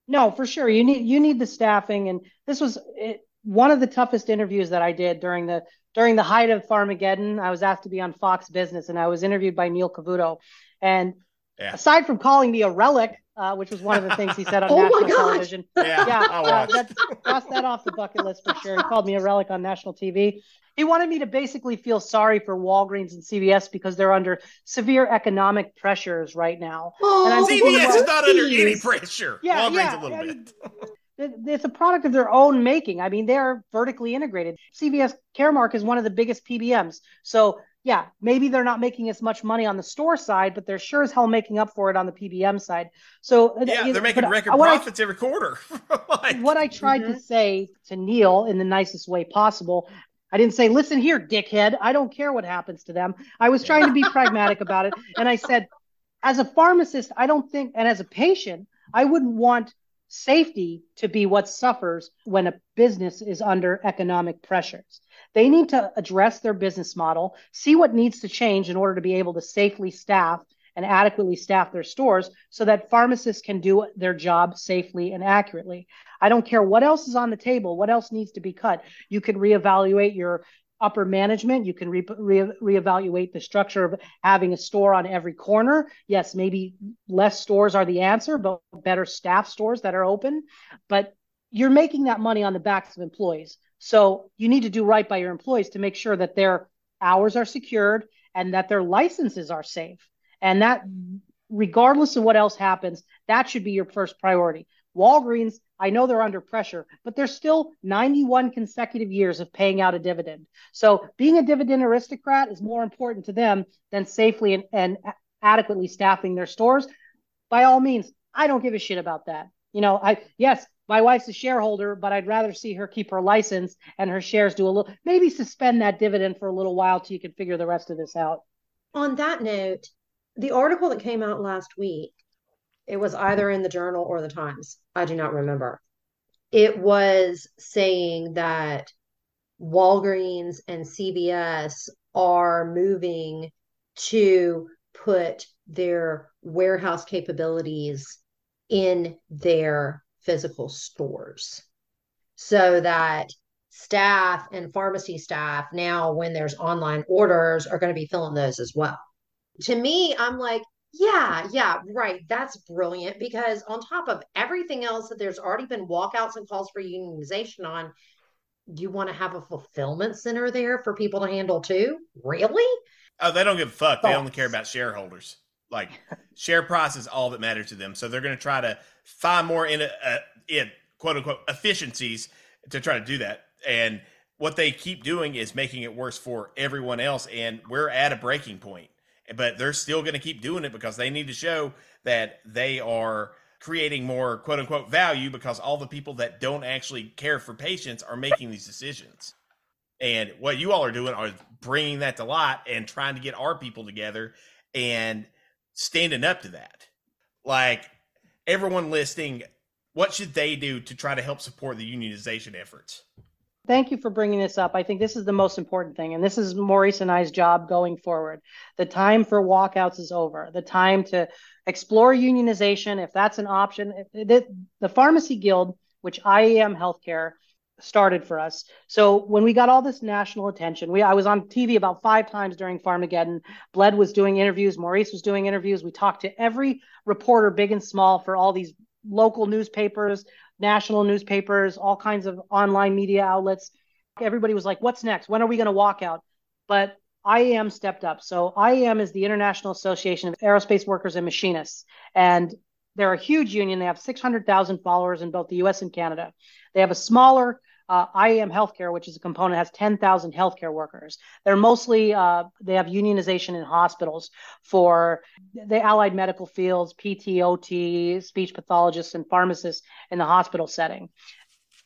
No, for sure. You need you need the staffing, and this was it, one of the toughest interviews that I did during the during the height of Pharmageddon. I was asked to be on Fox Business, and I was interviewed by Neil Cavuto. And Yeah. aside from calling me a relic, uh, which was one of the things he said on [laughs] Oh my national television, Yeah, yeah, uh, that's, cross that off the bucket list for sure. He called me a relic on national TV. He wanted me to basically feel sorry for Walgreens and CVS because they're under severe economic pressures right now. Oh, I'm thinking, CVS well, is not under any pressure. Yeah, Walgreens yeah, a little I bit. mean, it's a product of their own making. I mean, they're vertically integrated. CVS Caremark is one of the biggest PBMs. So, yeah, maybe they're not making as much money on the store side, but they're sure as hell making up for it on the PBM side. So, Yeah, you- they're making record what I- profits every quarter. [laughs] Like, what I tried to Mhm. say to Neil in the nicest way possible. I didn't say, listen here, dickhead. I don't care what happens to them. I was trying to be pragmatic about it. And I said, as a pharmacist, I don't think, and as a patient, I wouldn't want safety to be what suffers when a business is under economic pressures. They need to address their business model, see what needs to change in order to be able to safely staff and adequately staff their stores so that pharmacists can do their job safely and accurately. I don't care what else is on the table, what else needs to be cut. You can reevaluate your upper management. You can re- re- reevaluate the structure of having a store on every corner. Yes, maybe less stores are the answer, but better staff stores that are open. But you're making that money on the backs of employees. So you need to do right by your employees to make sure that their hours are secured and that their licenses are safe. And that, regardless of what else happens, that should be your first priority. Walgreens, I know they're under pressure, but they're still 91 consecutive years of paying out a dividend. So being a dividend aristocrat is more important to them than safely and, and adequately staffing their stores. By all means, I don't give a shit about that. You know, I yes, my wife's a shareholder, but I'd rather see her keep her license and her shares do a little maybe suspend that dividend for a little while till you can figure the rest of this out. On that note, the article that came out last week it was either in the journal or the Times. I do not remember. It was saying that Walgreens and CVS are moving to put their warehouse capabilities in their physical stores so that staff and pharmacy staff now when there's online orders are going to be filling those as well to me i'm like yeah, yeah, right. That's brilliant because on top of everything else that there's already been walkouts and calls for unionization on, you want to have a fulfillment center there for people to handle too? Really? Oh, they don't give a fuck. Thoughts. They only care about shareholders. Like share price is all that matters to them. So they're going to try to find more in, uh, in quote unquote efficiencies to try to do that. And what they keep doing is making it worse for everyone else. And we're at a breaking point but they're still going to keep doing it because they need to show that they are creating more quote unquote value because all the people that don't actually care for patients are making these decisions. And what you all are doing are bringing that to light and trying to get our people together and standing up to that. Like everyone listening, what should they do to try to help support the unionization efforts? Thank you for bringing this up. I think this is the most important thing, and this is Maurice and I's job going forward. The time for walkouts is over. The time to explore unionization, if that's an option. The, Pharmacy Guild, which IAM Healthcare started for us. So when we got all this national attention, we I was on TV about five times during Pharmageddon. Bled was doing interviews, Maurice was doing interviews. We talked to every reporter, big and small, for all these local newspapers, national newspapers, all kinds of online media outlets. Everybody was like, what's next? When are we going to walk out? But IAM stepped up. So IAM is the International Association of Aerospace Workers and Machinists. And they're a huge union. They have 600,000 followers in both the US and Canada. They have a smaller uh, IAM Healthcare, which is a component, has 10,000 healthcare workers. They're mostly, uh, they have unionization in hospitals for the allied medical fields, PTOT, speech pathologists, and pharmacists in the hospital setting.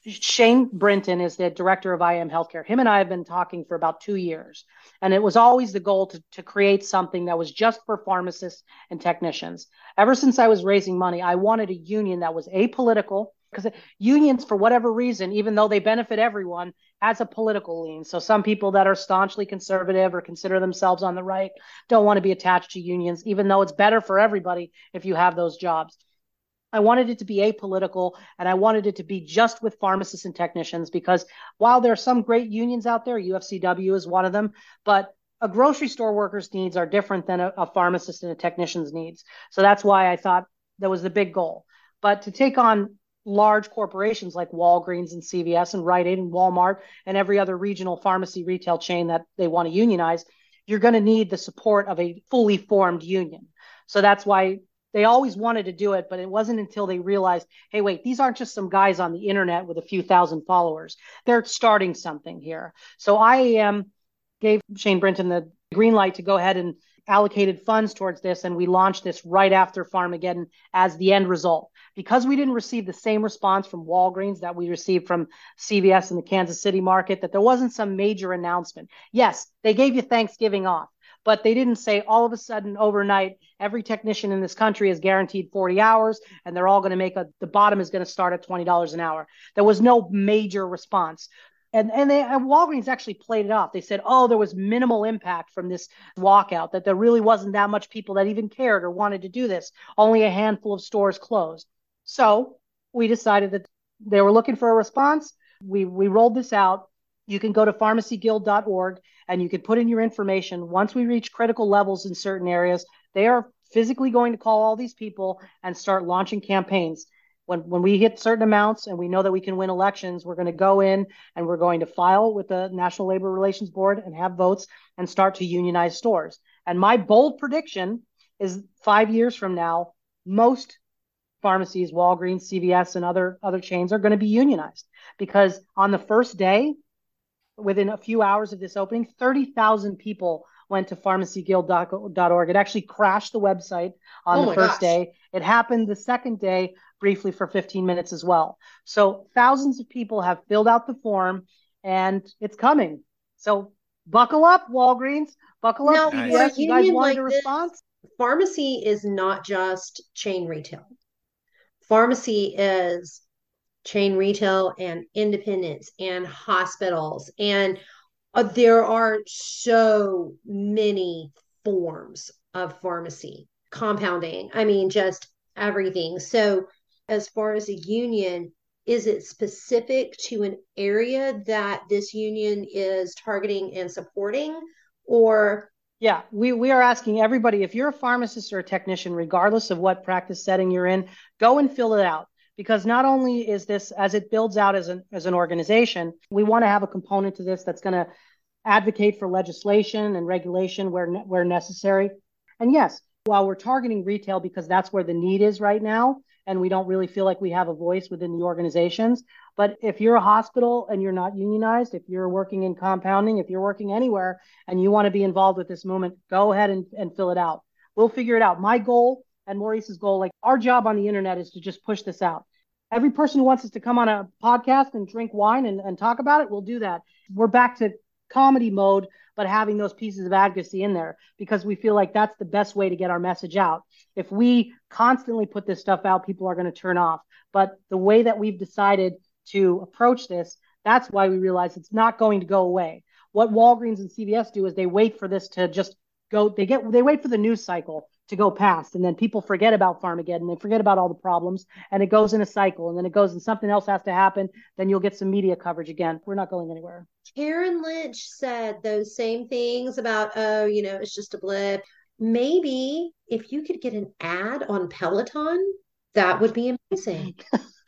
Shane Brinton is the director of IAM Healthcare. Him and I have been talking for about two years. And it was always the goal to, to create something that was just for pharmacists and technicians. Ever since I was raising money, I wanted a union that was apolitical, because unions for whatever reason even though they benefit everyone has a political lean so some people that are staunchly conservative or consider themselves on the right don't want to be attached to unions even though it's better for everybody if you have those jobs I wanted it to be apolitical and I wanted it to be just with pharmacists and technicians because while there are some great unions out there, UFCW is one of them, but a grocery store worker's needs are different than a, a pharmacist and a technician's needs. So that's why I thought that was the big goal. But to take on large corporations like Walgreens and CVS and Rite Aid and Walmart and every other regional pharmacy retail chain that they want to unionize, you're going to need the support of a fully formed union. So that's why they always wanted to do it, but it wasn't until they realized, hey, wait, these aren't just some guys on the internet with a few thousand followers. They're starting something here. So IAM gave Shane Brinton the green light to go ahead and allocated funds towards this, and we launched this right after Pharmageddon as the end result because we didn't receive the same response from Walgreens that we received from CVS in the Kansas City market, that there wasn't some major announcement. Yes, they gave you Thanksgiving off, but they didn't say all of a sudden overnight every technician in this country is guaranteed 40 hours and they're all going to make a the bottom is going to start at $20 an hour. There was no major response. And and, they, and Walgreens actually played it off. They said, "Oh, there was minimal impact from this walkout. That there really wasn't that much people that even cared or wanted to do this. Only a handful of stores closed." So we decided that they were looking for a response. We we rolled this out. You can go to pharmacyguild.org and you can put in your information. Once we reach critical levels in certain areas, they are physically going to call all these people and start launching campaigns. When, when we hit certain amounts and we know that we can win elections, we're going to go in and we're going to file with the National Labor Relations Board and have votes and start to unionize stores. And my bold prediction is five years from now, most pharmacies, Walgreens, CVS, and other other chains are going to be unionized because on the first day, within a few hours of this opening, thirty thousand people went to pharmacyguild.org. It actually crashed the website on oh the first gosh. day. It happened the second day briefly for 15 minutes as well. So thousands of people have filled out the form and it's coming. So buckle up, Walgreens. Buckle up, CVS. You guys wanted like a response? This, pharmacy is not just chain retail pharmacy is chain retail and independents and hospitals and uh, there are so many forms of pharmacy compounding i mean just everything so as far as a union is it specific to an area that this union is targeting and supporting or yeah, we, we are asking everybody if you're a pharmacist or a technician, regardless of what practice setting you're in, go and fill it out. Because not only is this, as it builds out as an, as an organization, we want to have a component to this that's going to advocate for legislation and regulation where, where necessary. And yes, while we're targeting retail because that's where the need is right now, and we don't really feel like we have a voice within the organizations. But if you're a hospital and you're not unionized, if you're working in compounding, if you're working anywhere and you want to be involved with this movement, go ahead and, and fill it out. We'll figure it out. My goal and Maurice's goal, like our job on the internet is to just push this out. Every person who wants us to come on a podcast and drink wine and, and talk about it, we'll do that. We're back to comedy mode, but having those pieces of advocacy in there because we feel like that's the best way to get our message out. If we constantly put this stuff out, people are going to turn off. But the way that we've decided to approach this, that's why we realize it's not going to go away. What Walgreens and CVS do is they wait for this to just go, they get, they wait for the news cycle to go past and then people forget about Pharmageddon. They forget about all the problems and it goes in a cycle and then it goes and something else has to happen. Then you'll get some media coverage again. We're not going anywhere. Karen Lynch said those same things about, oh, you know, it's just a blip. Maybe if you could get an ad on Peloton, that would be amazing.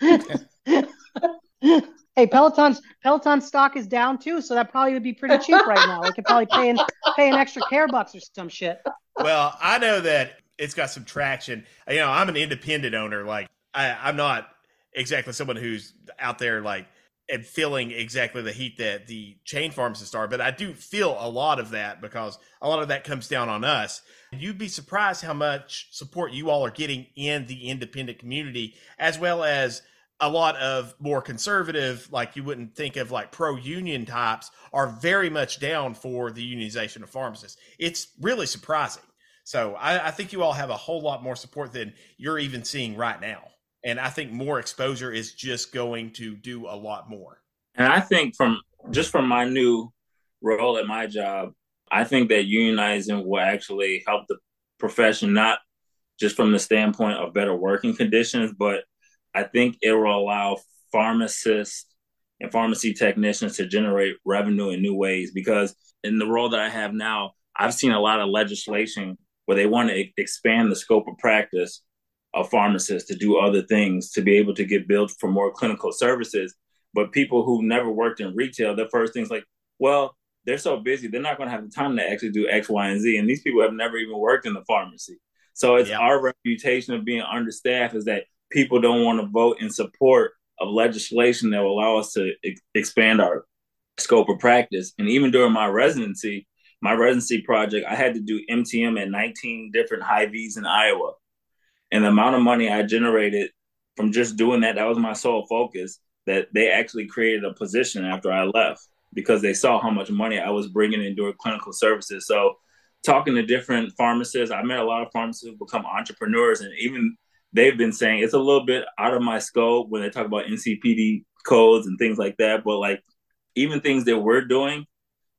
[laughs] hey, Peloton's Peloton stock is down too, so that probably would be pretty cheap right now. We could probably pay an, pay an extra care bucks or some shit well, I know that it's got some traction. You know, I'm an independent owner. Like, I, I'm not exactly someone who's out there like and feeling exactly the heat that the chain pharmacists are, but I do feel a lot of that because a lot of that comes down on us. You'd be surprised how much support you all are getting in the independent community, as well as a lot of more conservative, like you wouldn't think of like pro union types, are very much down for the unionization of pharmacists. It's really surprising. So I, I, think you all have a whole lot more support than you're even seeing right now. And I think more exposure is just going to do a lot more. And I think from just from my new role at my job, I think that unionizing will actually help the profession, not just from the standpoint of better working conditions, but I think it will allow pharmacists and pharmacy technicians to generate revenue in new ways. Because in the role that I have now, I've seen a lot of legislation where they want to expand the scope of practice of pharmacists to do other things to be able to get billed for more clinical services. But people who never worked in retail, their first thing's like, well, they're so busy, they're not going to have the time to actually do X, Y, and Z. And these people have never even worked in the pharmacy. So it's yep. our reputation of being understaffed is that people don't want to vote in support of legislation that will allow us to ex- expand our scope of practice. And even during my residency, my residency project, I had to do MTM at 19 different Hy-Vees in Iowa. And the amount of money I generated from just doing that, that was my sole focus, that they actually created a position after I left because they saw how much money I was bringing in during clinical services. So talking to different pharmacists, I met a lot of pharmacists who become entrepreneurs, and even they've been saying it's a little bit out of my scope when they talk about NCPD codes and things like that. But like even things that we're doing,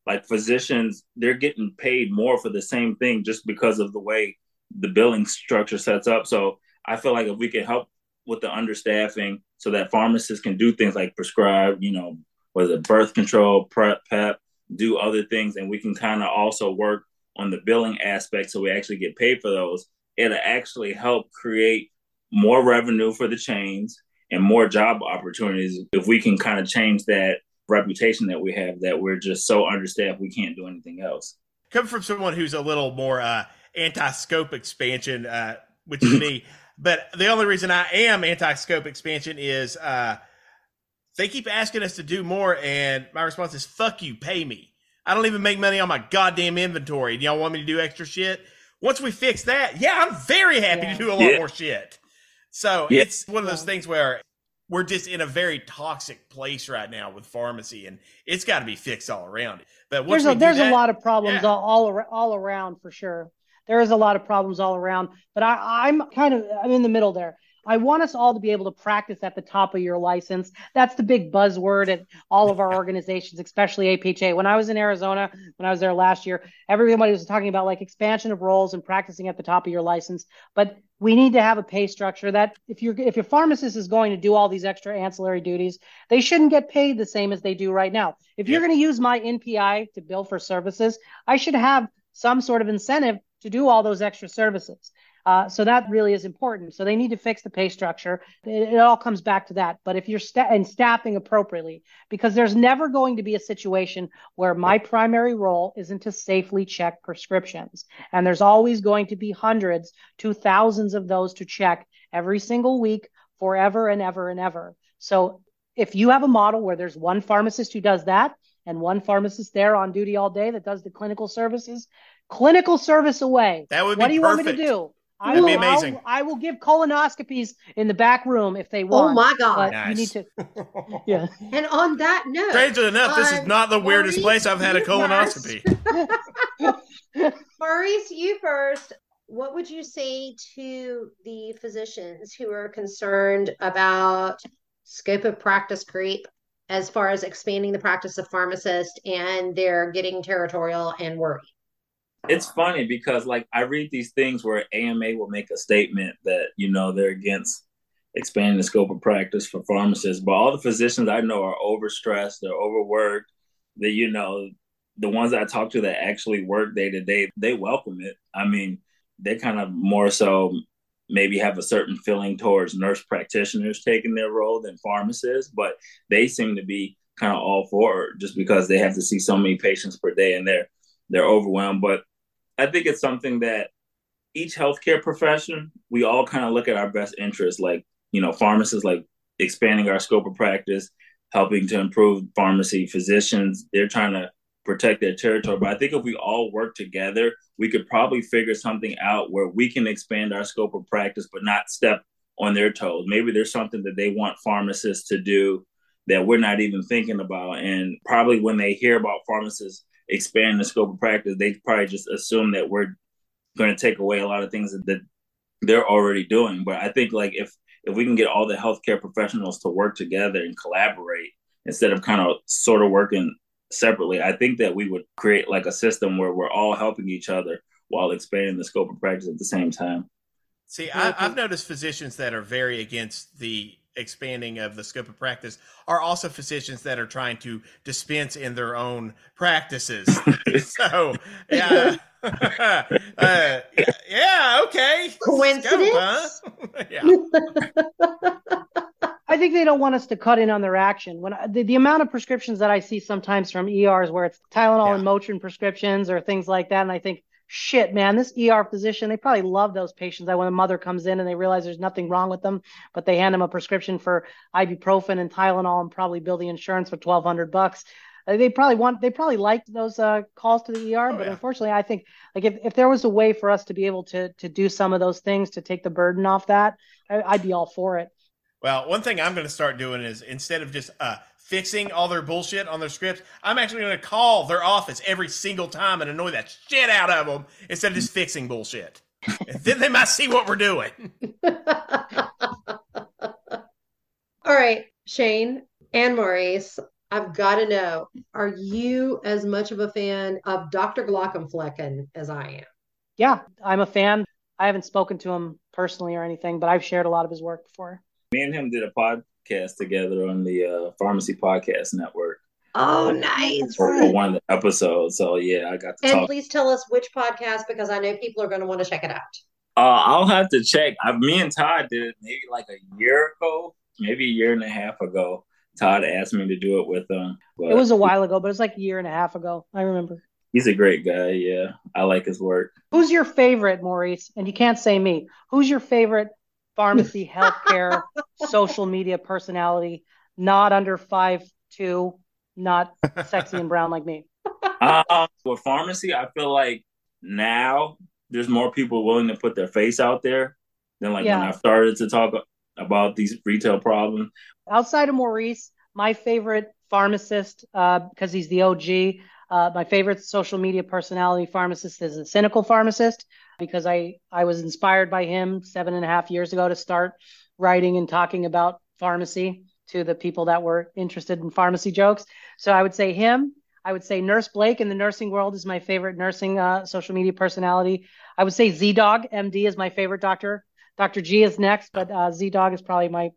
like physicians, they're getting paid more for the same thing just because of the way the billing structure sets up. So I feel like if we can help with the understaffing so that pharmacists can do things like prescribe, you know, whether birth control, PrEP, PEP, do other things, and we can kind of also work on the billing aspect so we actually get paid for those. It'll actually help create more revenue for the chains and more job opportunities if we can kind of change that reputation that we have that we're just so understaffed we can't do anything else. Come from someone who's a little more uh, anti-scope expansion, uh, which is me. [laughs] But the only reason I am anti-scope expansion is uh, they keep asking us to do more, and my response is "fuck you, pay me." I don't even make money on my goddamn inventory. Do y'all want me to do extra shit? Once we fix that, yeah, I'm very happy yeah. to do a lot yeah. more shit. So yeah. it's one of those things where we're just in a very toxic place right now with pharmacy, and it's got to be fixed all around. But there's a, there's that, a lot of problems yeah. all all, all around for sure. There is a lot of problems all around, but I, I'm kind of I'm in the middle there. I want us all to be able to practice at the top of your license. That's the big buzzword at all of our organizations, especially APHA. When I was in Arizona, when I was there last year, everybody was talking about like expansion of roles and practicing at the top of your license. But we need to have a pay structure that if you're if your pharmacist is going to do all these extra ancillary duties, they shouldn't get paid the same as they do right now. If you're going to use my NPI to bill for services, I should have some sort of incentive to do all those extra services. Uh, so that really is important. So they need to fix the pay structure. It, it all comes back to that. But if you're sta- and staffing appropriately, because there's never going to be a situation where my primary role isn't to safely check prescriptions, and there's always going to be hundreds to thousands of those to check every single week, forever and ever and ever. So if you have a model where there's one pharmacist who does that and one pharmacist there on duty all day that does the clinical services, clinical service away. That would be What do you perfect. want me to do? I That'd will, be amazing. I'll, I will give colonoscopies in the back room if they oh want. Oh my god! Nice. You need to. [laughs] Yeah. And on that note, strangely enough, this is uh, not the weirdest Maurice, place I've had a colonoscopy. [laughs] Maurice, you first. What would you say to the physicians who are concerned about scope of practice creep as far as expanding the practice of pharmacist and they're getting territorial and worried? It's funny because like I read these things where AMA will make a statement that you know they're against expanding the scope of practice for pharmacists, but all the physicians I know are overstressed, they're overworked. That you know, the ones I talk to that actually work day to day, they welcome it. I mean, they kind of more so maybe have a certain feeling towards nurse practitioners taking their role than pharmacists, but they seem to be kind of all for it just because they have to see so many patients per day and they're they're overwhelmed. But I think it's something that each healthcare profession, we all kind of look at our best interests, like, you know, pharmacists, like expanding our scope of practice, helping to improve pharmacy, physicians, they're trying to protect their territory. But I think if we all work together, we could probably figure something out where we can expand our scope of practice, but not step on their toes. Maybe there's something that they want pharmacists to do that we're not even thinking about. And probably when they hear about pharmacists expand the scope of practice, they probably just assume that we're going to take away a lot of things that, that they're already doing. But I think like if if we can get all the healthcare professionals to work together and collaborate instead of kind of sort of working separately, I think that we would create like a system where we're all helping each other while expanding the scope of practice at the same time. See, I, have noticed physicians that are very against the expanding of the scope of practice are also physicians that are trying to dispense in their own practices. [laughs] so, yeah. [laughs] uh, yeah, okay. Coincidence? Scope, huh? [laughs] yeah. I think they don't want us to cut in on their action. When I, the, the amount of prescriptions that I see sometimes from ERs where it's Tylenol yeah. and Motrin prescriptions or things like that, and I think, shit, man, this ER physician, they probably love those patients that when a mother comes in and they realize there's nothing wrong with them, but they hand them a prescription for ibuprofen and Tylenol and probably bill the insurance for 1200 bucks. Uh, they probably want, they probably liked those uh, calls to the ER, oh, but yeah. unfortunately, I think like if, if there was a way for us to be able to to do some of those things to take the burden off that, I, I'd be all for it. Well, one thing I'm going to start doing is instead of just uh, fixing all their bullshit on their scripts, I'm actually going to call their office every single time and annoy that shit out of them instead of just fixing bullshit. and then they might see what we're doing. [laughs] All right, Shane and Maurice, I've got to know, are you as much of a fan of Dr. Glockenflecken as I am? Yeah, I'm a fan. I haven't spoken to him personally or anything, but I've shared a lot of his work before. Me and him did a podcast together on the uh, Pharmacy Podcast Network. Oh, nice. For, for one of the episodes. So, yeah, I got to And talk. please tell us which podcast because I know people are going to want to check it out. Uh, I'll have to check. I, me and Todd did it maybe like a year ago, maybe a year and a half ago. Todd asked me to do it with him. But It was a while ago, but it was like a year and a half ago. I remember. he's a great guy. Yeah, I like his work. Who's your favorite, Maurice? And you can't say me. Who's your favorite pharmacy, healthcare, [laughs] social media personality? Not under five two, not sexy and brown like me. Um, with pharmacy, I feel like now there's more people willing to put their face out there than like when I started to talk about these retail problems. Outside of Maurice, my favorite pharmacist, because he's the OG, uh, my favorite social media personality pharmacist is a cynical pharmacist because I, I was inspired by him seven and a half years ago to start writing and talking about pharmacy to the people that were interested in pharmacy jokes. So I would say him. I would say Nurse Blake in the nursing world is my favorite nursing uh, social media personality. I would say ZDoggMD is my favorite doctor. Dr. G is next, but uh, ZDogg is probably my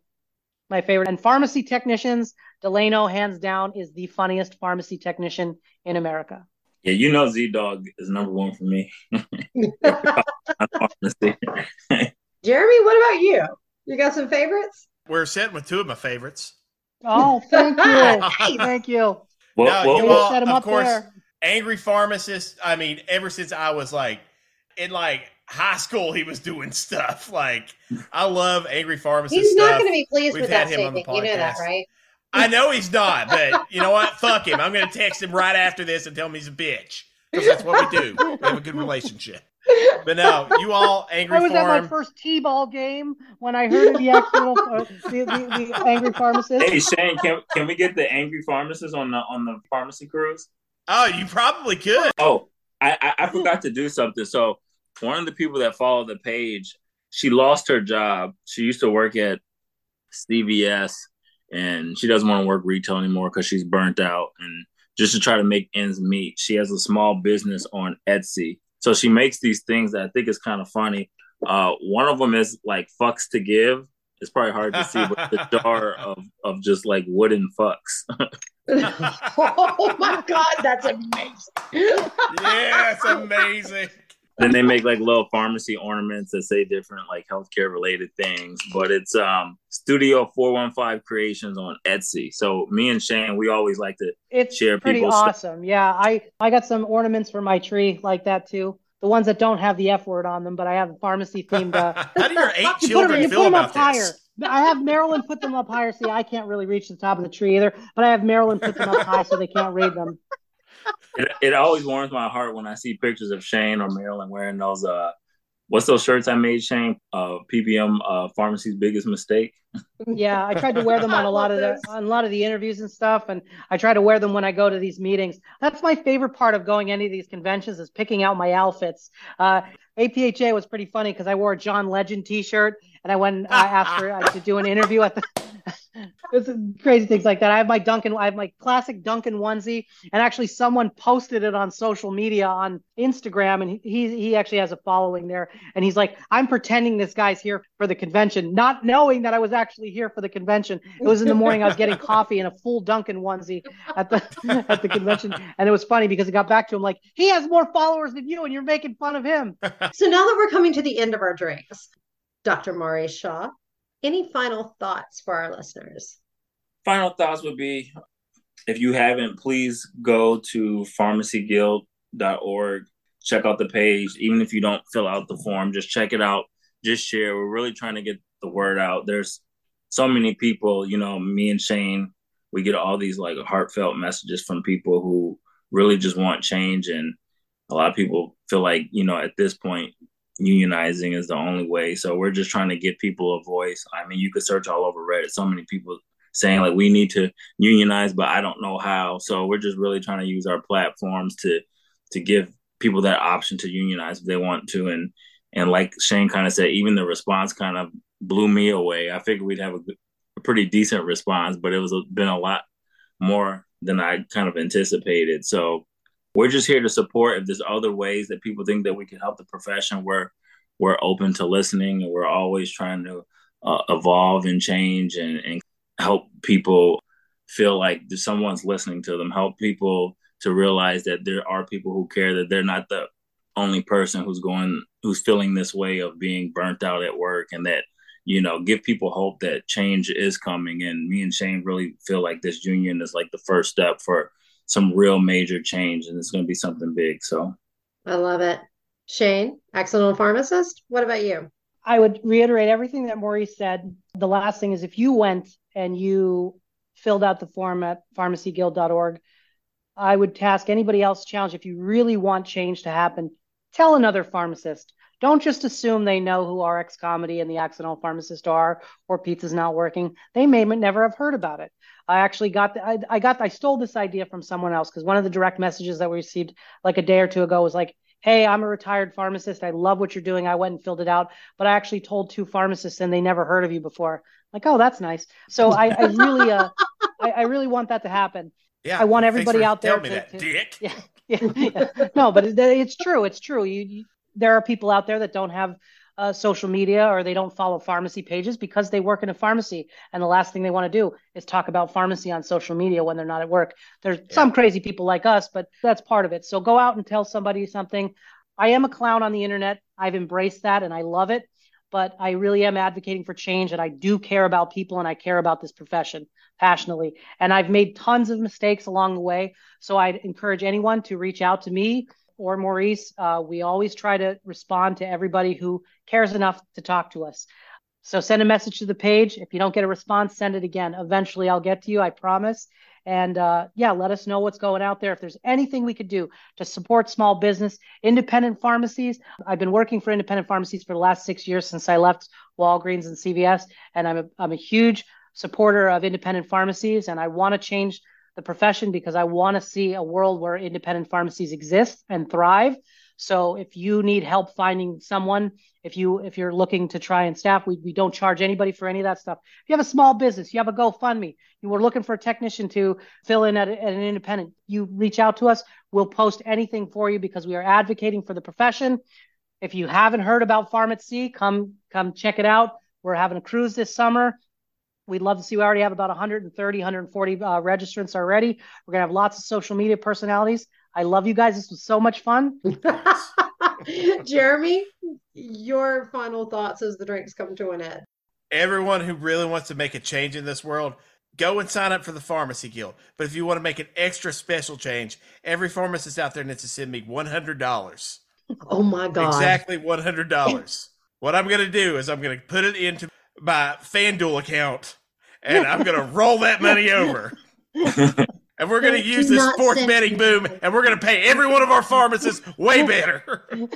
my favorite. And pharmacy technicians, Delano, hands down, is the funniest pharmacy technician in America. Yeah, you know, ZDogg is number one for me. Pharmacy. [laughs] Jeremy, what about you? You got some favorites? We're sitting with two of my favorites. Oh, thank you. [laughs] thank you. What, No, what- you what- all- Set him of up course, there. Angry pharmacist. I mean, ever since I was like in like high school, he was doing stuff. Like I love angry pharmacist He's stuff. not going to be pleased We've with that had him on the statement. You know that, right? I know he's not, but you know what? Fuck him. I'm going to text him right after this and tell him he's a bitch because that's what we do. We have a good relationship. But no, you all angry I was at my first T-ball game when I heard of the actual uh, the, the, the angry pharmacist. Hey Shane, can can we get the angry pharmacist on the on the pharmacy cruise? Oh, you probably could. Oh, I, I I forgot to do something. So one of the people that follow the page, she lost her job. She used to work at CVS, and she doesn't want to work retail anymore because she's burnt out. And just to try to make ends meet, she has a small business on Etsy. So she makes these things that I think is kind of funny. Uh, one of them is like fucks to give. It's probably hard to see, but the [laughs] jar of of just like wooden fucks. [laughs] [laughs] oh my God, that's amazing. yeah, it's amazing. Then they make like little pharmacy ornaments that say different like healthcare related things but it's um studio 415 creations on etsy so me and shane we always like to It's share pretty people's stuff. awesome. Yeah, I I got some ornaments for my tree like that too. The ones that don't have the F word on them, but I have a pharmacy themed. Uh, [laughs] How do your [laughs] eight you put them, children you feel put them about up higher. this? I have Marilyn put them up higher. See, I can't really reach the top of the tree either, but I have Marilyn put them up high so they can't read them. It, it always warms my heart when i see pictures of shane or marilyn wearing those uh what's those shirts i made shane uh PBM uh pharmacy's biggest mistake Yeah, I tried to wear them on a lot of the [laughs] on a lot of the interviews and stuff, and I try to wear them when I go to these meetings. That's my favorite part of going any of these conventions is picking out my outfits. Uh, APHA was pretty funny because I wore a John Legend T-shirt, and I went I asked her uh, to do an interview at the. It's crazy things like that. I have my Duncan, I have my classic Duncan onesie, and actually someone posted it on social media on Instagram, and he he actually has a following there, and he's like, I'm pretending this guy's here for the convention, not knowing that I was actually here for the convention. It was in the morning. I was getting coffee in a full Duncan onesie at the [laughs] at the convention, and it was funny because it got back to him like he has more followers than you, and you're making fun of him. So now that we're coming to the end of our drinks, Dr. Maurice Shaw, any final thoughts for our listeners? final thoughts would be if you haven't please go to pharmacyguild.org check out the page. Even if you don't fill out the form just check it out. Just share. We're really trying to get the word out. There's so many people you know me and shane we get all these like heartfelt messages from people who really just want change and a lot of people feel like you know at this point unionizing is the only way. So we're just trying to give people a voice. I mean, you could search all over Reddit. So many people saying like we need to unionize, but I don't know how. So we're just really trying to use our platforms to to give people that option to unionize if they want to. And and like Shane kind of said, even the response kind of blew me away. I figured we'd have a, a pretty decent response, but it was been a lot more than I kind of anticipated. So we're just here to support. If there's other ways that people think that we can help the profession, we're we're open to listening, and we're always trying to uh, evolve and change and, and help people feel like someone's listening to them. Help people to realize that there are people who care that they're not the only person who's going who's feeling this way of being burnt out at work and that you know give people hope that change is coming and me and shane really feel like this union is like the first step for some real major change and it's going to be something big. So I love it. Shane, accidental pharmacist, what about you? I would reiterate everything that Maurice said. The last thing is if you went and you filled out the form at pharmacyguild.org, I would task anybody else challenge if you really want change to happen, tell another pharmacist. Don't just assume they know who RX Comedy and the Accidental Pharmacist are or Pizza's Not Working. They may never have heard about it. I actually got the, I, I got I stole this idea from someone else because one of the direct messages that we received like a day or two ago was like, "Hey, I'm a retired pharmacist. I love what you're doing. I went and filled it out, but I actually told two pharmacists and they never heard of you before." Like, oh, that's nice. So I, I really uh I, I, really want that to happen. Yeah, I want everybody out there. Tell me to, that, to, dick. [laughs] Yeah, yeah, yeah. No, but it, it's true. It's true. You, you there are people out there that don't have uh, social media or they don't follow pharmacy pages because they work in a pharmacy. And the last thing they want to do is talk about pharmacy on social media when they're not at work. There's yeah. some crazy people like us but that's part of it. So go out and tell somebody something. I am a clown on the internet. I've embraced that and i love it but i really am advocating for change and i do care about people and i care about this profession passionately. And i've made tons of mistakes along the way. So i'd encourage anyone to reach out to me or Maurice. Uh, we always try to respond to everybody who cares enough to talk to us. So send a message to the page. If you don't get a response, send it again. Eventually, I'll get to you, I promise. And uh, yeah, let us know what's going out there. If there's anything we could do to support small business, independent pharmacies. I've been working for independent pharmacies for the last six years since I left Walgreens and CVS, and I'm a, I'm a huge supporter of independent pharmacies, and I want to change the profession because I want to see a world where independent pharmacies exist and thrive. So if you need help finding someone, if you if you're looking to try and staff, we, we don't charge anybody for any of that stuff. If you have a small business, you have a GoFundMe, you were looking for a technician to fill in at, at an independent, you reach out to us. We'll post anything for you because we are advocating for the profession. If you haven't heard about Pharm at Sea, come come check it out. We're having a cruise this summer. We'd love to see. We already have about 130, 140 uh, registrants already. We're gonna have lots of social media personalities. I love you guys. This was so much fun. [laughs] Jeremy, your final thoughts as the drinks come to an end. Everyone who really wants to make a change in this world, go and sign up for the Pharmacy Guild. But if you want to make an extra special change, every pharmacist out there needs to send me $100. Oh my God. Exactly $100. what I'm going to do is I'm going to put it into my FanDuel account and I'm going to roll that money over. [laughs] and we're going to use this sports betting boom and we're going to pay every one of our pharmacists way better. [laughs]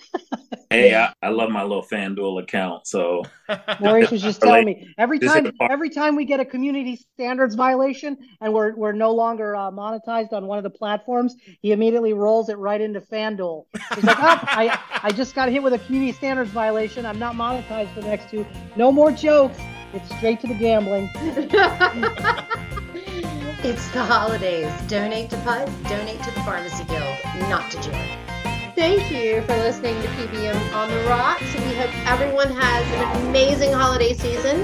hey, I, I, love my little FanDuel account. So [laughs] Maurice was just telling me every time every time we get a community standards violation and we're we're no longer uh, monetized on one of the platforms, he immediately rolls it right into FanDuel. He's like, oh, I I just got hit with a community standards violation. I'm not monetized for the next two. No more jokes. It's straight to the gambling. [laughs] it's the holidays. Donate to PUD, donate to the Pharmacy Guild, not to Jared. Thank you for listening to PBM on the Rocks. We hope everyone has an amazing holiday season,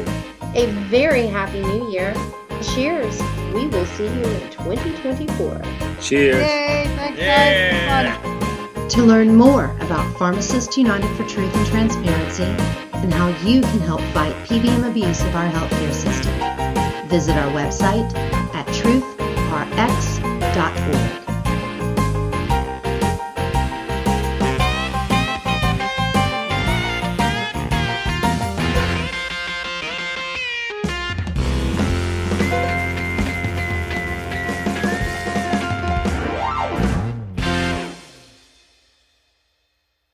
a very happy new year. Cheers. We will see you in 2024. Cheers. Yay, thanks, yeah. guys. To learn more about Pharmacists United for Truth and Transparency and how you can help fight PBM abuse of our healthcare system, visit our website at truthrx.org.